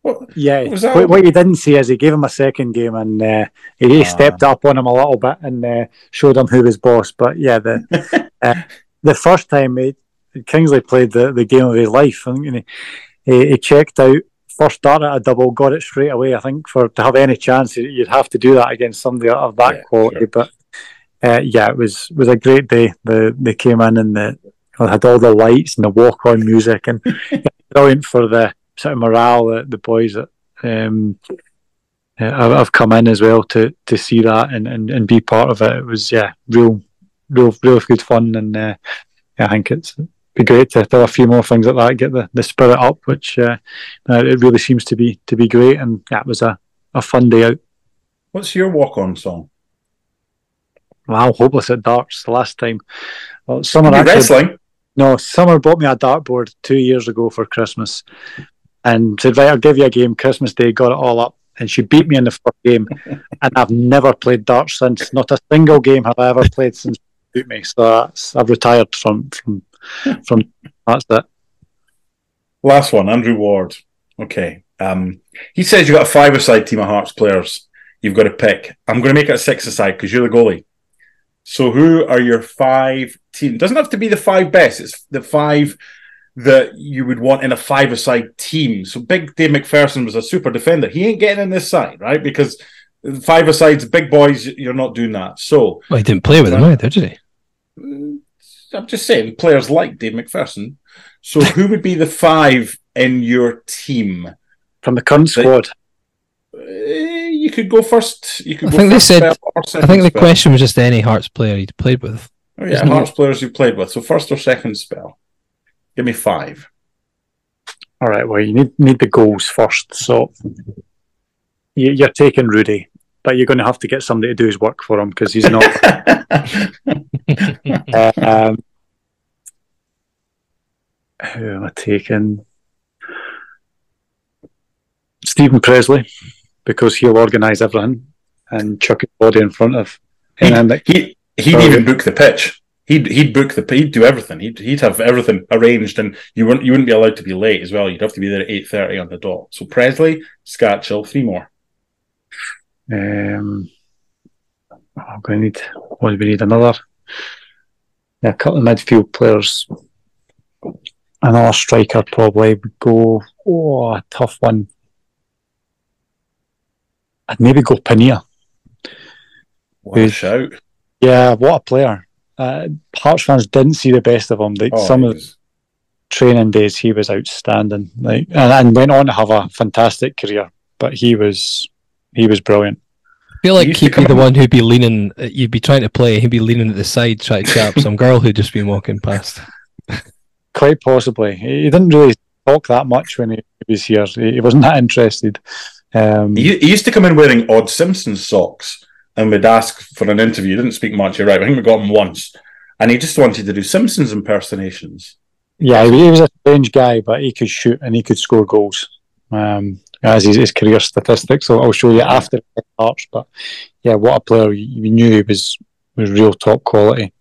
What, yeah, what, what, you didn't see is he gave him a second game and uh, he, ah. stepped up on him a little bit and uh, showed him who was boss. But yeah, the (laughs) uh, the first time he, Kingsley played the, the game of his life, and he, he checked out first dart at a double, got it straight away. I think for to have any chance, you'd have to do that against somebody of that yeah, quality. Sure. But uh, yeah, it was was a great day. The they came in and the had all the lights and the walk on music and (laughs) brilliant for the sort of morale that the boys that um, I've come in as well to to see that and, and, and be part of it. It was yeah, real real real good fun and uh, yeah, I think it's be great to do a few more things like that, get the, the spirit up, which uh, uh, it really seems to be to be great. And that was a, a fun day out. What's your walk on song? Wow, hopeless at darts. The last time, well, summer actually, wrestling. No, summer bought me a dartboard two years ago for Christmas, and said, "Right, I'll give you a game." Christmas Day, got it all up, and she beat me in the first game, (laughs) and I've never played darts since. Not a single game have I ever played since beat me. So I've retired from from (laughs) from that's it. Last one, Andrew Ward. Okay. Um, he says you've got a five-a-side team of Hearts players. You've got to pick. I'm going to make it a six-a-side because you're the goalie. So who are your five team? Doesn't have to be the five best. It's the five that you would want in a five-a-side team. So Big Dave McPherson was a super defender. He ain't getting in this side, right? Because five-a-sides, big boys, you're not doing that. So well, he didn't play with them either, did he? Mm, I'm just saying, players like Dave McPherson. So, who would be the five in your team from the current squad? Uh, you could go first. You could. I think they said. I think the spell. question was just any Hearts player he'd played with. Oh yeah, Hearts it? players you've played with. So first or second spell. Give me five. All right. Well, you need need the goals first. So you, are taking Rudi, but you're going to have to get somebody to do his work for him because he's not. uh, (laughs) um, who am I taking? Steven Pressley, because he'll organise everything and chuck his body in front of. He, he, he'd even book the pitch. He'd he'd book the he'd do everything. He'd he'd have everything arranged, and you wouldn't you wouldn't be allowed to be late as well. You'd have to be there at eight thirty on the dot. So Pressley, Skácel, three more. Um, I'm going to need. What do we need? Another. Yeah, a couple of midfield players. Another striker probably would go. Oh, a tough one. I'd maybe go Pinilla. What a shout! Yeah, what a player! Uh, Hearts fans didn't see the best of him. Like oh, some of the training days, he was outstanding. Like and, and went on to have a fantastic career. But he was he was brilliant. I feel like he'd be the one who'd be leaning. You'd be trying to play. He'd be leaning at the side, trying to chat up some girl who'd just been walking past. (laughs) Quite possibly. He didn't really talk that much when he was here. He wasn't that interested. Um, he, he, used to come in wearing odd Simpsons socks and we'd ask for an interview. He didn't speak much. You're right. I think we got him once, and he just wanted to do Simpsons impersonations. Yeah, he was a strange guy, but he could shoot and he could score goals. Um, as his, his career statistics. So I'll show you after Hearts. But yeah, what a player! You knew he was was real top quality.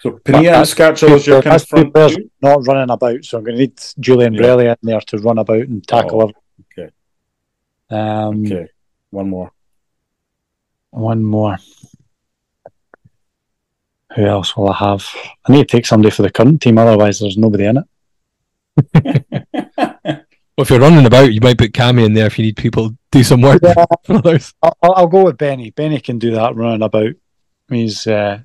So Pinilla and Skácel is your kind of not running about. So I'm going to need Julien yeah. Brellier in there to run about and tackle oh, Okay. Um, okay. One more. One more. Who else will I have? I need to take somebody for the current team, otherwise there's nobody in it. (laughs) Well, if you're running about, you might put Cammy in there if you need people to do some work. Yeah, (laughs) I'll, I'll, go with Beni. Beni can do that running about. He's uh,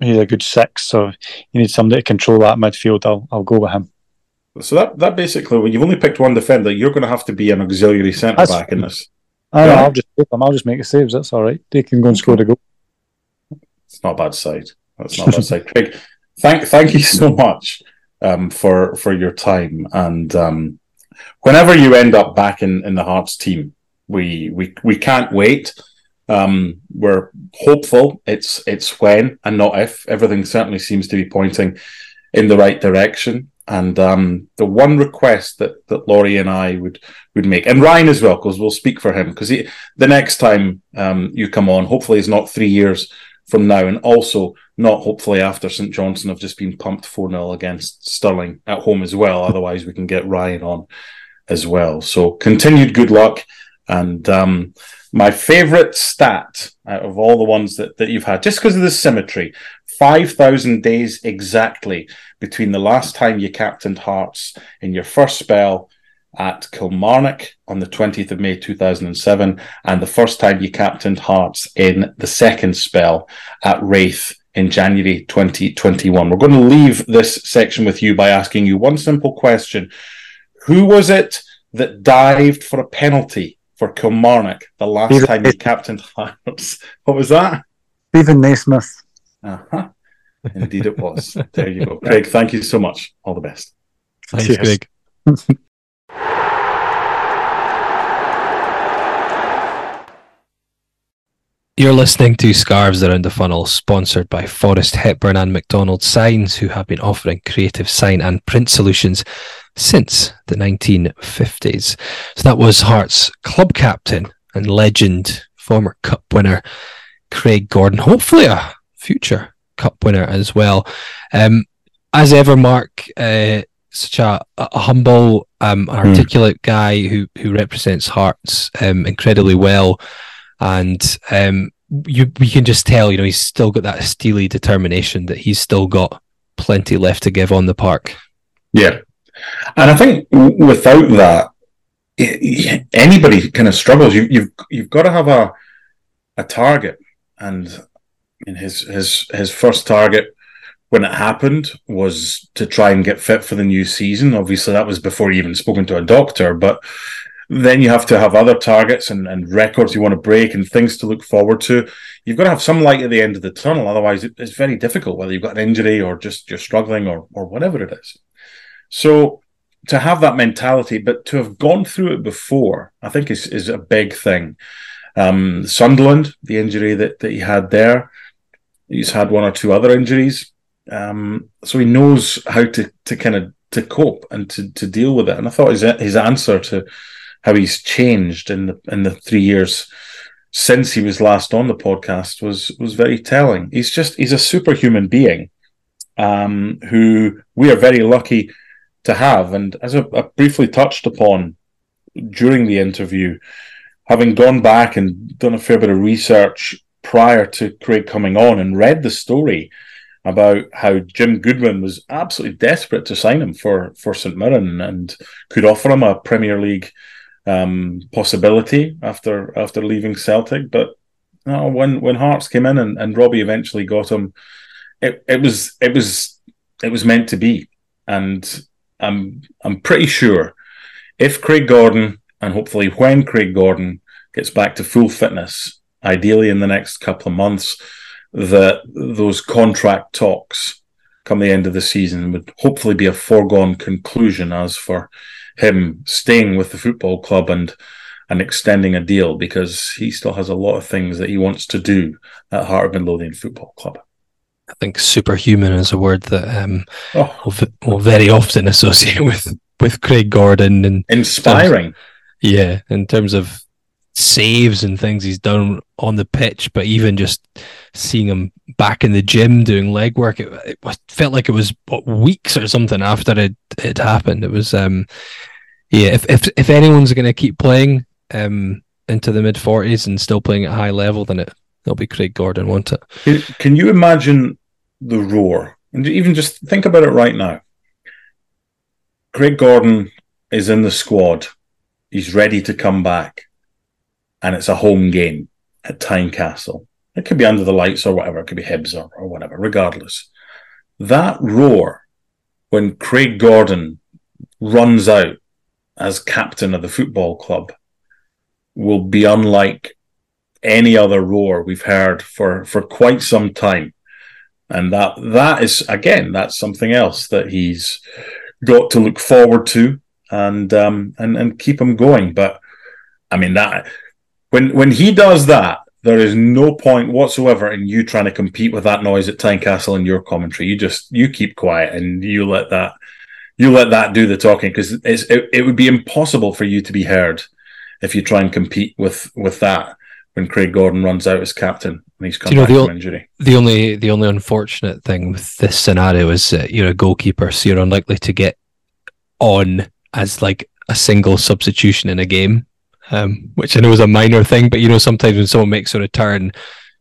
he's a good six, so you need somebody to control that midfield. I'll I'll go with him. So that that basically, when you've only picked one defender, you're going to have to be an auxiliary centre back in this. I know, I'll just take them. I'll just make the saves. That's all right. They can go and score the goal. It's not a bad side. That's not a bad side. Craig, thank thank you so much um, for for your time and. Um, whenever you end up back in, in the Hearts team, we we we can't wait. Um, we're hopeful it's it's when and not if. Everything certainly seems to be pointing in the right direction. And um, the one request that that Laurie and I would would make, and Ryan as well, because we'll speak for him, because the next time um, you come on, hopefully, it's not three years from now, and also not hopefully after St Johnstone have just been pumped 4 0 against Stirling at home as well. (laughs) Otherwise, we can get Ryan on as well. So continued good luck. And um, my favorite stat out of all the ones that, that you've had, just because of the symmetry, 5,000 days exactly between the last time you captained Hearts in your first spell at Kilmarnock on the 20th of May 2007 and the first time you captained Hearts in the second spell at Raith in January 2021. We're going to leave this section with you by asking you one simple question. Who was it that dived for a penalty for Kilmarnock the last Steven time he captained Hearts? (laughs) What was that? Steven Naismith. Uh-huh. Indeed it was. there you go. Craig, thank you so much. All the best. Thanks, Cheers. Craig. (laughs) You're listening to Scarves Around the Funnel, sponsored by Forrest Hepburn and McDonald Signs, who have been offering creative sign and print solutions since the 1950s. So that was Hearts club captain and legend, former cup winner, Craig Gordon. Hopefully, a future cup winner as well. Um, as ever, Mark, uh, such a, a humble, um, hmm. articulate mm. guy who who represents Hearts um, incredibly well and um, you we can just tell, you know, he's still got that steely determination that he's still got plenty left to give on the park. Yeah, and I think without that, anybody kind of struggles. You, you've you've got to have a a target, and in his his his first target when it happened was to try and get fit for the new season. Obviously, that was before he even spoken to a doctor, but then you have to have other targets and, and records you want to break and things to look forward to. You've got to have some light at the end of the tunnel. Otherwise, it's very difficult, whether you've got an injury or just you're struggling or, or whatever it is. So to have that mentality, but to have gone through it before, I think is, is a big thing. Um, Sunderland, the injury that, that he had there, he's had one or two other injuries. Um, so he knows how to, to kind of to cope and to, to deal with it. And I thought his his answer to how he's changed in the in the three years since he was last on the podcast was was very telling. He's just he's a superhuman being um, who we are very lucky to have. And as I, I briefly touched upon during the interview, having gone back and done a fair bit of research prior to Craig coming on and read the story about how Jim Goodwin was absolutely desperate to sign him for for St Mirren and could offer him a Premier League um, possibility after after leaving Celtic. But no, when when Hearts came in and, and Robbie eventually got him, it, it was it was it was meant to be. And I'm I'm pretty sure if Craig Gordon and hopefully when Craig Gordon gets back to full fitness, ideally in the next couple of months, that those contract talks come the end of the season would hopefully be a foregone conclusion as for him staying with the football club and and extending a deal because he still has a lot of things that he wants to do at Heart of Midlothian Football Club. I think superhuman is a word that um, oh. we'll, we'll, very often associate (laughs) with with Craig Gordon and inspiring. Terms, yeah, in terms of saves and things he's done on the pitch, but even just seeing him back in the gym doing leg work, it, it felt like it was what, weeks or something after it it happened. It was, um, yeah. If if if anyone's going to keep playing um, into the mid forties and still playing at high level, then it it'll be Craig Gordon, won't it? Can, you imagine the roar? And even just think about it right now. Craig Gordon is in the squad. He's ready to come back and it's a home game at Tynecastle. It could be under the lights or whatever. It could be Hibs or, or whatever. Regardless, that roar when Craig Gordon runs out as captain of the football club will be unlike any other roar we've heard for for quite some time. And that that is again that's something else that he's got to look forward to and um and and keep him going. But i mean that when when he does that, there is no point whatsoever in you trying to compete with that noise at Tynecastle in your commentary. You just you keep quiet and you let that you let that do the talking because it, it would be impossible for you to be heard if you try and compete with with that when Craig Gordon runs out as captain and he's come you know, back from injury. The only the only unfortunate thing with this scenario is that you're a goalkeeper, so you're unlikely to get on as like a single substitution in a game um, which I know is a minor thing, but you know, sometimes when someone makes a return,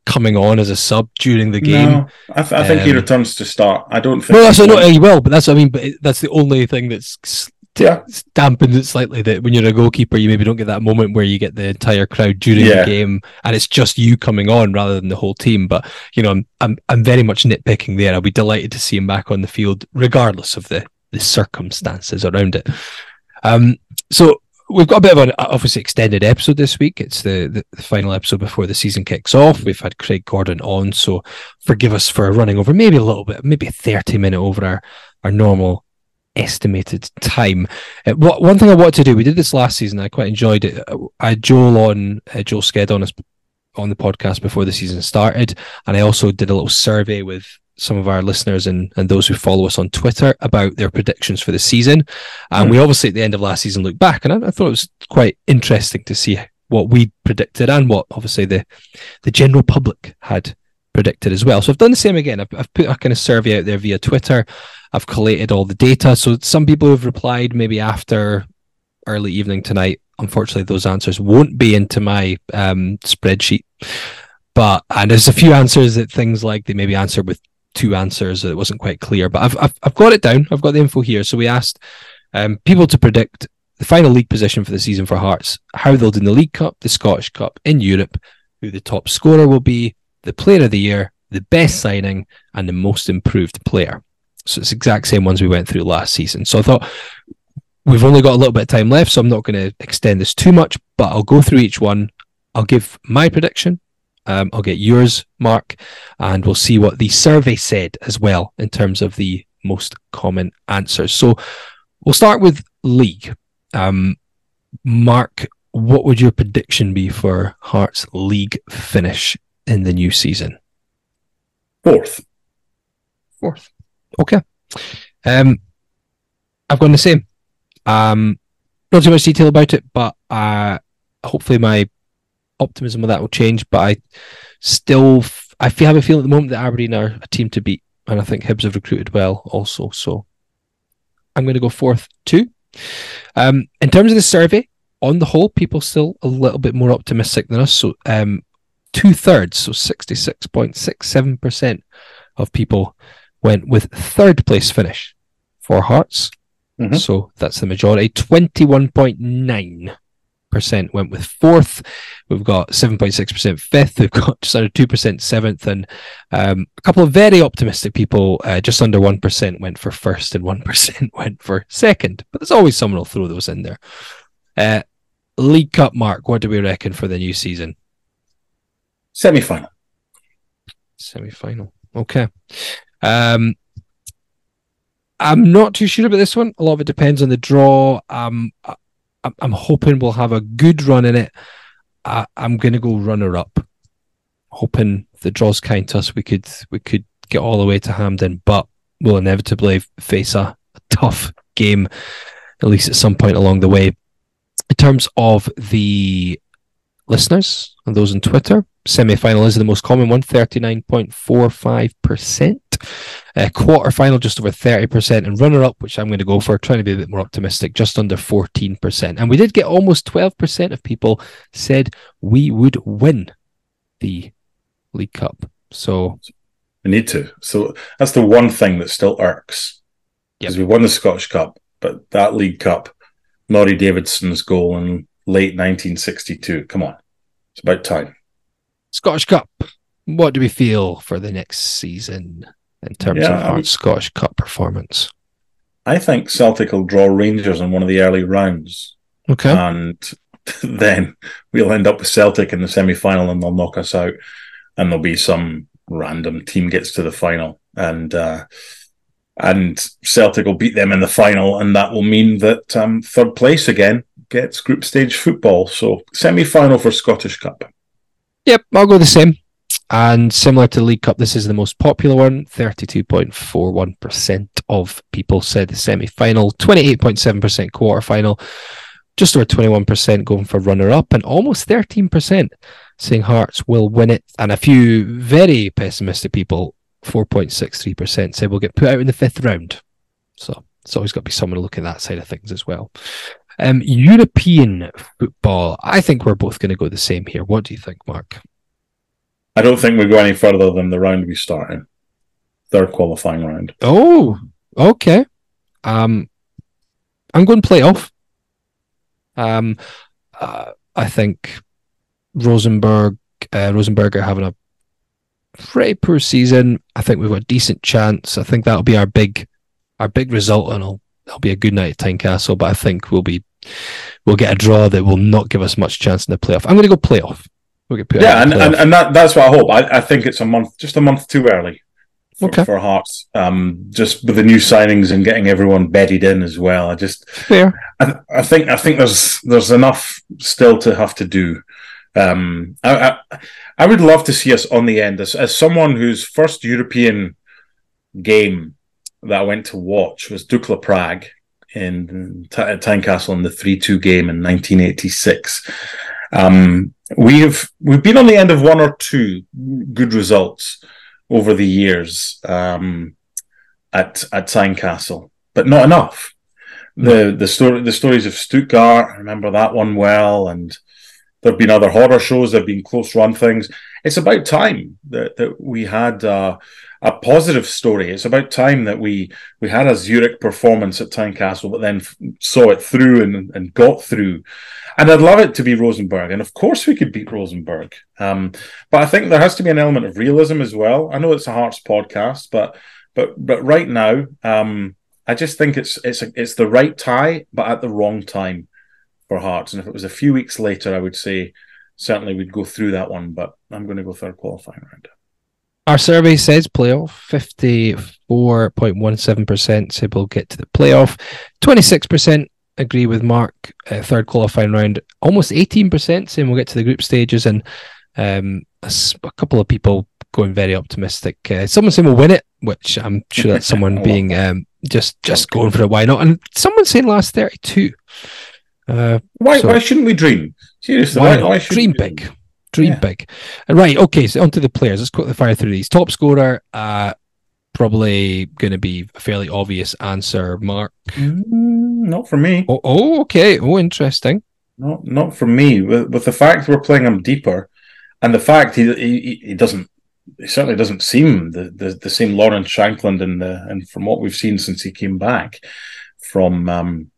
coming on as a sub during the game. No, I, th- I think um, he returns to start. I don't think. No, that's not. He will, but that's. I mean, but that's the only thing that's yeah dampens it slightly. That when you're a goalkeeper, you maybe don't get that moment where you get the entire crowd during yeah. the game, and it's just you coming on rather than the whole team. But you know, I'm I'm I'm very much nitpicking there. I'll be delighted to see him back on the field, regardless of the the circumstances around it. Um, so we've got a bit of an obviously extended episode this week. It's the, the, the, final episode before the season kicks off. We've had Craig Gordon on, so forgive us for running over maybe a little bit, maybe a 30 minute over our, our normal estimated time. Uh, what one thing I wanted to do, we did this last season. I quite enjoyed it. I had Joel on, uh, Joel Sked on us on the podcast before the season started, and I also did a little survey with some of our listeners and, and those who follow us on Twitter about their predictions for the season. And we obviously at the end of last season looked back and I, I, thought it was quite interesting to see what we predicted and what obviously the the general public had predicted as well. So I've done the same again. I've, I've put a kind of survey out there via Twitter. I've collated all the data. So some people have replied maybe after early evening tonight. Unfortunately, those answers won't be into my um, spreadsheet. But and there's a few answers that things like they maybe answered with two answers. It wasn't quite clear, but I've, I've, I've got it down. I've got the info here. So we asked um, people to predict the final league position for the season for Hearts, how they'll do in the League Cup, the Scottish Cup, in Europe, who the top scorer will be, the player of the year, the best signing, and the most improved player. So it's the exact same ones we went through last season. So I thought we've only got a little bit of time left, so I'm not going to extend this too much, but I'll go through each one. I'll give my prediction, um, I'll get yours, Mark, and we'll see what the survey said as well in terms of the most common answers. So we'll start with league. Um, Mark, what would your prediction be for Hearts league finish in the new season? Fourth. Fourth. Okay. Um, I've gone the same. Um, not too much detail about it, but uh, hopefully my optimism of that will change, but I still I feel have a feeling at the moment that Aberdeen are a team to beat. and I think Hibs have recruited well also. So I'm going to go fourth too. Um, in terms of the survey, on the whole, people still a little bit more optimistic than us. So um, two thirds, so 66.67% of people went with third place finish for Hearts. Mm-hmm. So that's the majority. 21.9 percent went with fourth. We've got seven point six percent fifth. We've got just under two percent seventh, and um, a couple of very optimistic people. Uh, just under one percent went for first, and one percent (laughs) went for second. But there's always someone who'll throw those in there. Uh, League Cup, Mark. What do we reckon for the new season? Semi final. Semi final. Okay. Um, I'm not too sure about this one. A lot of it depends on the draw. Um, I'm hoping we'll have a good run in it. I, am going to go runner up, hoping the draws kind to us. We could we could get all the way to Hampden, but we'll inevitably face a, a tough game, at least at some point along the way. In terms of the listeners and those on Twitter, semi final is the most common one, 39.45%. Uh, quarter final, just over 30%. And runner up, which I'm going to go for, trying to be a bit more optimistic, just under 14%. And we did get almost 12% of people said we would win the League Cup. So we need to. So that's the one thing that still irks. Because yep. we won the Scottish Cup, but that League Cup, Norrie Davidson's goal in late 1962. Come on. It's about time. Scottish Cup. What do we feel for the next season in terms yeah, of our mean, Scottish Cup performance? I think Celtic will draw Rangers in one of the early rounds. Okay. And (laughs) then we'll end up with Celtic in the semi final and they'll knock us out. And there'll be some random team gets to the final. And uh, and Celtic will beat them in the final, and that will mean that um, third place again gets group stage football. So semi final for Scottish Cup. Yep, I'll go the same. And similar to League Cup, this is the most popular one. 32.41% of people said the semi final, 28.7% quarter final, just over 21% going for runner up, and almost 13% saying Hearts will win it. And a few very pessimistic people, 4.63%, said we'll get put out in the fifth round. So it's always got to be someone to look at that side of things as well. Um, European football, I think we're both going to go the same here. What do you think, Mark? I don't think we go any further than the round we start in, third qualifying round. Oh, okay. Um, I'm going playoff. Um, uh, I think Rosenberg, uh, Rosenborg are having a pretty poor season. I think we've got a decent chance. I think that'll be our big, our big result, and it'll it'll be a good night at Tynecastle, but I think we'll be we'll get a draw that will not give us much chance in the playoff. I'm going to go playoff. We'll get yeah, and, and, and that, that's what I hope. I, I think it's a month, just a month too early for, okay. for Hearts. Um, just with the new signings and getting everyone bedded in as well. I just fair. I, I think I think there's there's enough still to have to do. Um, I, I, I would love to see us on the end as as someone whose first European game that I went to watch was Dukla Prague in T- Tynecastle in the 3 2 game in 1986. Um, we've we've been on the end of one or two good results over the years um, at at Tynecastle, but not enough. The the story the stories of Stuttgart, I remember that one well, and there've been other horror shows, there've been close run things. It's about time that that we had uh, a positive story. It's about time that we we had a Zurich performance at Tynecastle, but then f- saw it through and, and got through. And I'd love it to be Rosenborg, and of course we could beat Rosenborg. Um, but I think there has to be an element of realism as well. I know it's a Hearts podcast, but but but right now, um, I just think it's it's a, it's the right tie, but at the wrong time for Hearts. And if it was a few weeks later, I would say certainly we'd go through that one. But I'm going to go third qualifying round. Our survey says playoff. 54.17% say we'll get to the playoff. 26% agree with Mark, uh, third qualifying round. Almost 18% saying we'll get to the group stages. And um, a, a, couple of people going very optimistic. Uh, someone saying we'll win it, which I'm sure that's (laughs) someone being um, just just going for it. Why not? And someone saying last 32. Uh, why, so, why shouldn't we dream? Seriously, why, why, why dream big? Dream yeah. big. Right. Okay. So onto the players. Let's quickly fire through these. Top scorer, uh, probably going to be a fairly obvious answer, Mark. Mm, not for me. Oh, oh, okay. Oh, interesting. Not not for me. With, with the fact we're playing him deeper, and the fact he he, he doesn't he certainly doesn't seem the, the, the same Lawrence Shankland and the and from what we've seen since he came back from um,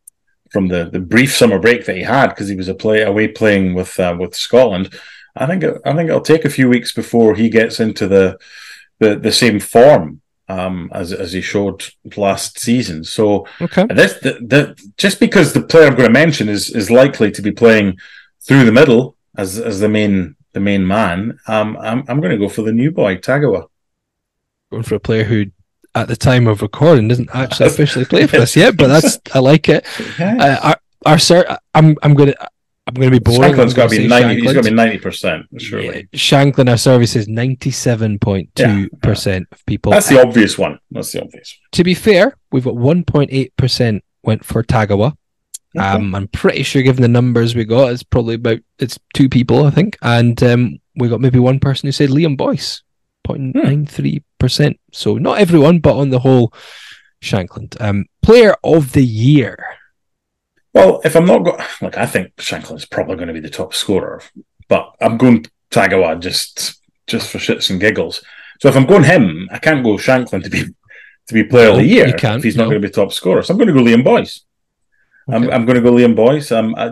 from the, the brief summer break that he had because he was a play away playing with uh, with Scotland. I think it, I think it'll take a few weeks before he gets into the the, the same form um, as as he showed last season. So okay. this the, the, just because the player I'm going to mention is is likely to be playing through the middle as as the main the main man, um, I'm I'm going to go for the new boy Tagawa. Going for a player who, at the time of recording, doesn't actually (laughs) officially play for us yet, but that's I like it. Yeah. Uh, our, our sir, I'm I'm going to I'm going to be boring. Shankland's got to be ninety. He's got to be ninety percent, surely. Yeah, Shankland, our service is ninety-seven point two percent of people. That's the obvious one. That's the obvious. To be fair, we've got one point eight percent went for Tagawa. Okay. Um, I'm pretty sure, given the numbers we got, it's probably about it's two people, I think, and um, we got maybe one person who said Liam Boyce, 0.93 percent. So not everyone, but on the whole, Shankland. Um, player of the year. Well, if I'm not going, like I think Shankland's probably going to be the top scorer, but I'm going Tagawa just just for shits and giggles. So if I'm going him, I can't go Shankland to be to be player of the year if he's not no. going to be top scorer. So I'm going to go Liam Boyce. Okay. I'm, I'm going to go Liam Boyce. Um, I,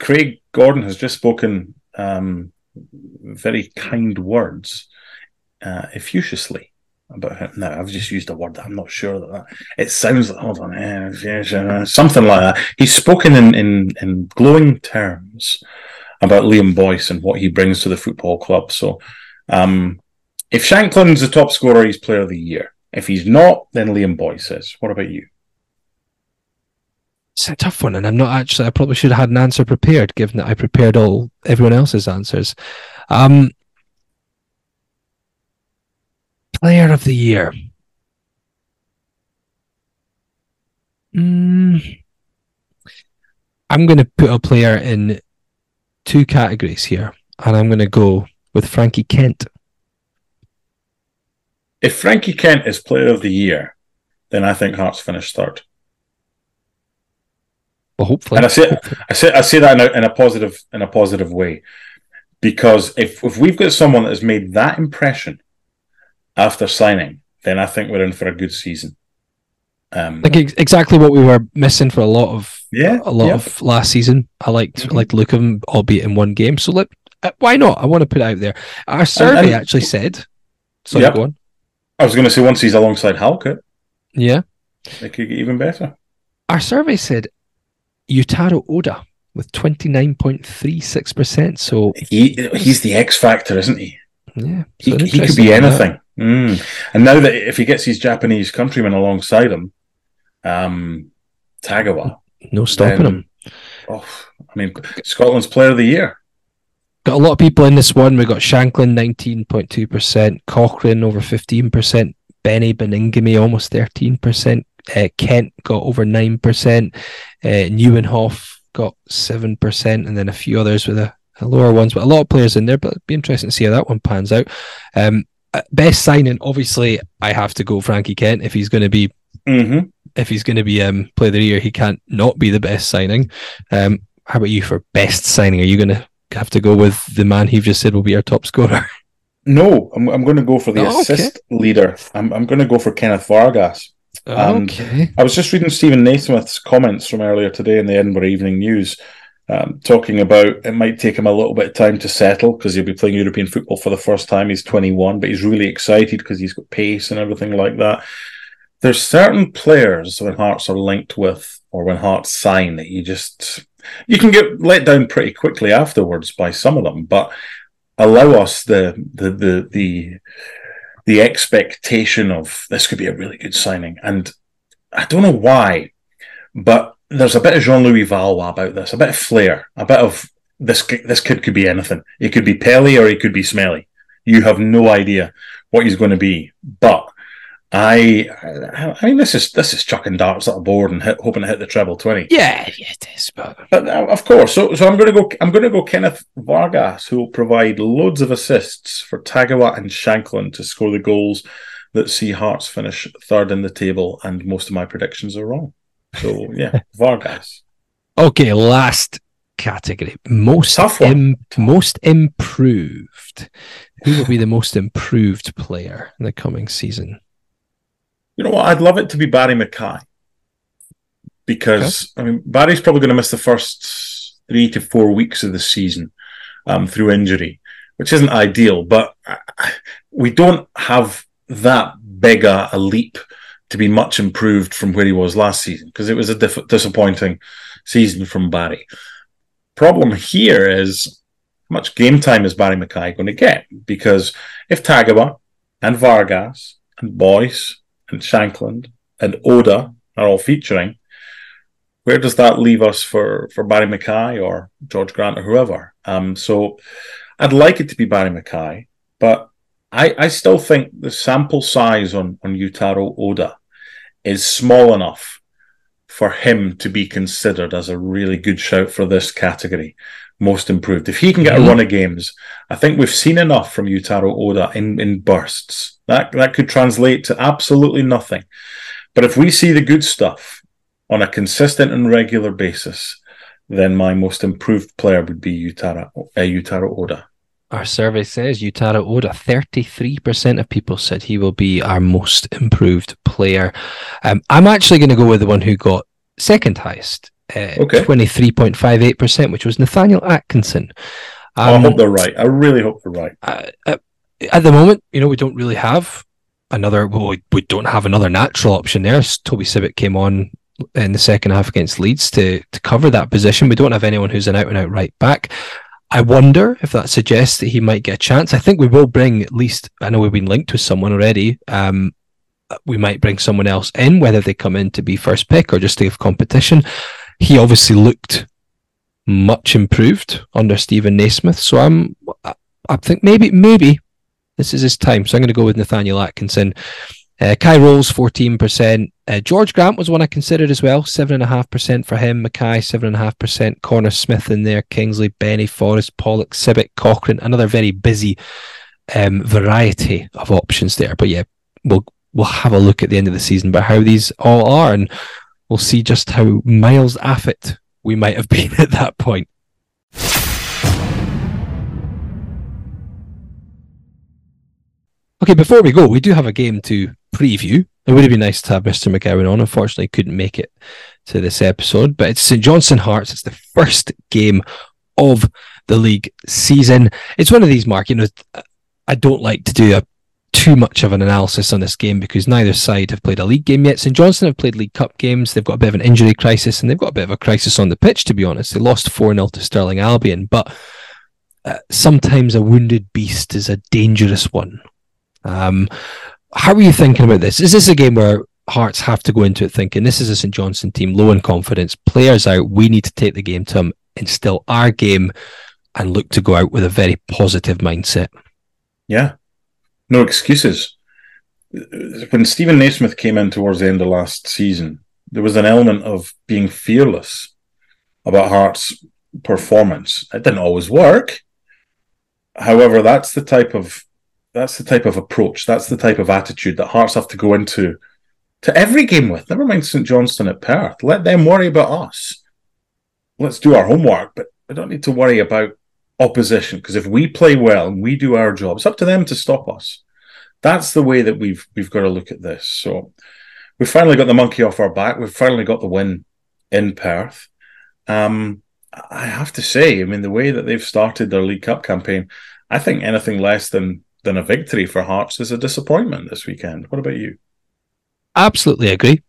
Craig Gordon has just spoken um, very kind words, uh, effusively about him. No, I've just used a word that I'm not sure that, that it sounds like hold on, uh, something like that. He's spoken in, in in glowing terms about Liam Boyce and what he brings to the football club. So, um, if Shankland's the top scorer, he's player of the year. If he's not, then Liam Boyce is. What about you? It's a tough one, and I'm not actually. I probably should have had an answer prepared, given that I prepared all everyone else's answers. Um, Player of the Year. Mm, I'm going to put a player in two categories here, and I'm going to go with Frankie Kent. If Frankie Kent is Player of the Year, then I think Hearts finished third. Well, hopefully, and I say I say I say that in a, in a positive in a positive way, because if if we've got someone that has made that impression after signing, then I think we're in for a good season. Um, like ex- exactly what we were missing for a lot of yeah, a lot yeah. of last season. I liked mm-hmm. liked the look of him, albeit in one game. So let uh, why not? I want to put it out there. Our survey and, and, actually said. Sorry, yep. go on. I was going to say once he's alongside Halkett, yeah, it could get even better. Our survey said Yutaro Oda with twenty nine point three six percent. So he he's the X factor, isn't he? Yeah, so he, he could be anything. Mm. And now that if he gets his Japanese countrymen alongside him, um, Tagawa, no stopping then, him. Oh, I mean, Scotland's Player of the Year. Got a lot of people in this one. We've got Shankland nineteen point two percent, Cochrane over fifteen percent, Beni Baningime almost thirteen percent, uh, Kent got over nine percent, uh, Nieuwenhof got seven percent, and then a few others with a, a, lower ones. But a lot of players in there. But it'd be interesting to see how that one pans out. Um, best signing, obviously, I have to go Frankie Kent if he's going to be mm-hmm. if he's going to be um, play the year. He can't not be the best signing. Um, how about you for best signing? Are you going to have to go with the man he just said will be our top scorer? (laughs) No, I'm, I'm going to go for the oh, assist okay. leader. I'm, I'm going to go for Kenneth Vargas. okay. I was just reading Steven Naismith's comments from earlier today in the Edinburgh Evening News, um, talking about it might take him a little bit of time to settle because he'll be playing European football for the first time. He's 21, but he's really excited because he's got pace and everything like that. There's certain players when Hearts are linked with or when Hearts sign that you just you can get let down pretty quickly afterwards by some of them, but allow us the the the the the expectation of this could be a really good signing. And I don't know why, but there's a bit of Jean Louis Valois about this, a bit of flair, a bit of this. This kid could be anything. He could be Pelly or he could be Smelly. You have no idea what he's going to be. But I, I mean, this is this is chucking darts at a board and hit, hoping to hit the treble twenty. Yeah, yeah, it is. But, but uh, of course, so so I'm going to go. I'm going to go Kenneth Vargas, who will provide loads of assists for Tagawa and Shankland to score the goals that see Hearts finish third in the table, and most of my predictions are wrong. So yeah, Vargas. Okay, last category. Most. Im- most improved. Who will be the most improved player in the coming season? You know what? I'd love it to be Barrie McKay. Because okay. I mean Barrie's probably going to miss the first three to four weeks of the season um, through injury, which isn't ideal. But we don't have that big a, a leap to be much improved from where he was last season because it was a diff- disappointing season from Barrie. Problem here is how much game time is Barrie McKay going to get? Because if Tagawa and Vargas and Boyce and Shankland and Oda are all featuring, where does that leave us for, for Barrie McKay or George Grant or whoever? Um, so I'd like it to be Barry McKay, but I, I still think the sample size on, on Yutaro Oda is small enough for him to be considered as a really good shout for this category, most improved. If he can get mm-hmm. a run of games, I think we've seen enough from Yutaro Oda in, in bursts. That that could translate to absolutely nothing. But if we see the good stuff on a consistent and regular basis, then my most improved player would be Yutaro, uh, Yutaro Oda. Our survey says Yutaro Oda, 33% of people said he will be our most improved player. Um, I'm actually going to go with the one who got second highest, uh, okay. 23.58%, which was Nathaniel Atkinson. Um, I hope they're right. I really hope they're right. Uh, uh, at the moment, you know, we don't really have another, well, we, we don't have another natural option there. Toby Sibbick came on in the second half against Leeds to, to cover that position. We don't have anyone who's an out and out right back. I wonder if that suggests that he might get a chance. I think we will bring at least. I know we've been linked with someone already. Um, we might bring someone else in, whether they come in to be first pick or just to give competition. He obviously looked much improved under Steven Naismith, so I'm. I think maybe maybe this is his time. So I'm going to go with Nathaniel Atkinson. Uh, Kye Rowles, 14%. Uh, George Grant was one I considered as well, 7.5% for him. McKay, 7.5%. Connor Smith in there. Kingsley, Beni, Forrest, Pollock, Sibbick, Cochrane. Another very busy um, variety of options there. But yeah, we'll we'll have a look at the end of the season about how these all are, and we'll see just how Miles Affett we might have (laughs) been at that point. Okay, before we go, we do have a game to preview. It would have been nice to have Mr. McGowan on. Unfortunately, couldn't make it to this episode, but it's St Johnstone Hearts. It's the first game of the league season. It's one of these, Mark. You know, I don't like to do a too much of an analysis on this game because neither side have played a league game yet. St Johnstone have played League Cup games. They've got a bit of an injury crisis and they've got a bit of a crisis on the pitch, to be honest. They lost 4 0 to Stirling Albion, but uh, sometimes a wounded beast is a dangerous one. Um, how are you thinking about this? Is this a game where Hearts have to go into it thinking this is a St Johnstone team low in confidence, players out, we need to take the game to them, instill our game, and look to go out with a very positive mindset? Yeah, no excuses. When Steven Naismith came in towards the end of last season, there was an element of being fearless about Hearts' performance. It didn't always work. However, that's the type of that's the type of approach, that's the type of attitude that Hearts have to go into to every game with. Never mind St Johnstone at Perth. Let them worry about us. Let's do our homework, but we don't need to worry about opposition because if we play well and we do our job, it's up to them to stop us. That's the way that we've we've got to look at this. So we've finally got the monkey off our back. We've finally got the win in Perth. Um, I have to say, I mean, the way that they've started their League Cup campaign, I think anything less than than a victory for Hearts is a disappointment this weekend. What about you? Absolutely agree.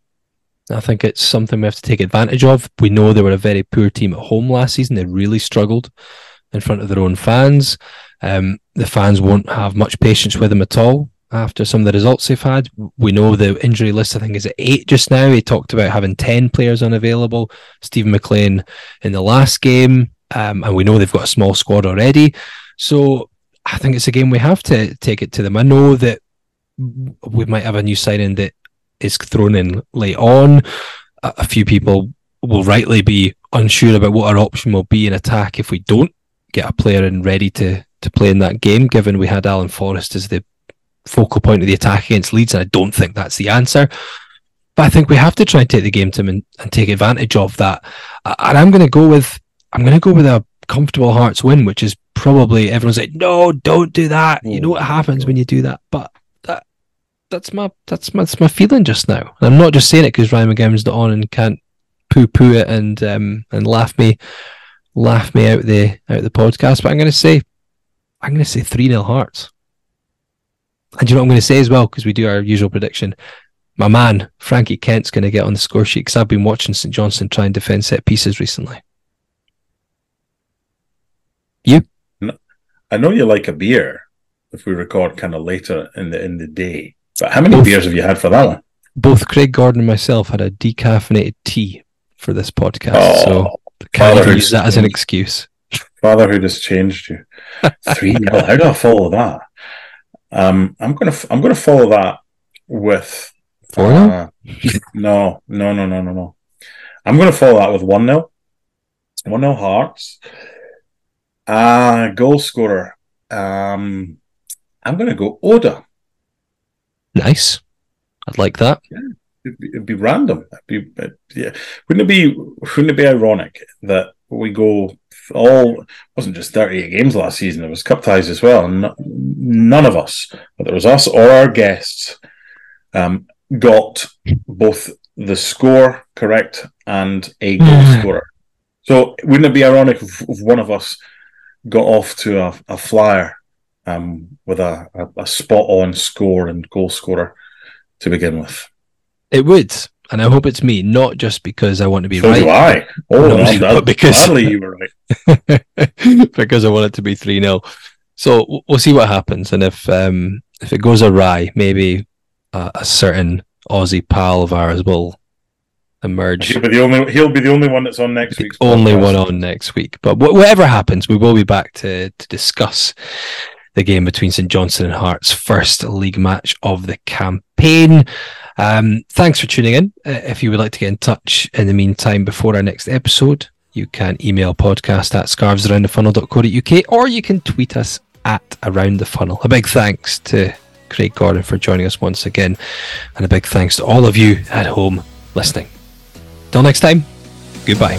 I think it's something we have to take advantage of. We know they were a very poor team at home last season. They really struggled in front of their own fans. Um, the fans won't have much patience with them at all after some of the results they've had. We know the injury list, I think, is at eight just now. He talked about having 10 players unavailable. Steven McLean in the last game. Um, and we know they've got a small squad already. So I think it's a game we have to take it to them. I know that we might have a new signing that is thrown in late on. A, few people will rightly be unsure about what our option will be in attack if we don't get a player in ready to to play in that game. Given we had Alan Forrest as the focal point of the attack against Leeds, and I don't think that's the answer. But I think we have to try and take the game to him and, and take advantage of that. And I'm going to go with I'm going to go with a comfortable Hearts win, which is probably everyone's like, no, don't do that. You know what happens when you do that, but that that's my that's my that's my feeling just now. And I'm not just saying it because Ryan McGowan's not on and can't poo poo it and um and laugh me laugh me out the out the podcast. But I'm going to say I'm to say three 0 Hearts. And you know what I'm going to say as well because we do our usual prediction my man Frankie Kent's going to get on the score sheet because I've been watching St Johnstone try and defend set pieces recently. You? I know you like a beer. If we record kind of later in the in the day, but how many both, beers have you had for that one? Both Craig Gordon and myself had a decaffeinated tea for this podcast, oh, so can't use that as an excuse. Fatherhood has changed you. (laughs) Three nil. How do I follow that? Um, I'm gonna I'm gonna follow that with Four uh, no, no, no, no, no, no. I'm going to follow that with 1 0. 1 0 Hearts. Uh, goal scorer. Um, I'm going to go Oda. Nice. I'd like that. Yeah, it'd, be, it'd be random. It'd be, yeah. Wouldn't it be? Wouldn't it be ironic that we go all wasn't just 38 games last season. It was cup ties as well. And none of us, whether it was us or our guests, um, got both the score correct and a goal mm. scorer. So wouldn't it be ironic if, if, one of us got off to a, a flyer um, with a, a, a spot on score and goal scorer to begin with? It would. And I hope it's me, not just because I want to be so right. Do I? (laughs) Oh, no, but because gladly you were right. (laughs) because I want it to be three 0 So we'll see what happens, and if um, if it goes awry, maybe uh, a certain Aussie pal of ours will emerge. He'll be the only. He'll be the only one that's on next week. Only one on next week. But wh- whatever happens, we will be back to to discuss the game between St Johnstone and Hearts, first league match of the campaign. Um, thanks for tuning in. Uh, if you would like to get in touch in the meantime before our next episode, you can email podcast at scarvesaroundthefunnel.co.uk or you can tweet us at around the funnel. A big thanks to Craig Gordon for joining us once again. And a big thanks to all of you at home listening. Till next time, goodbye.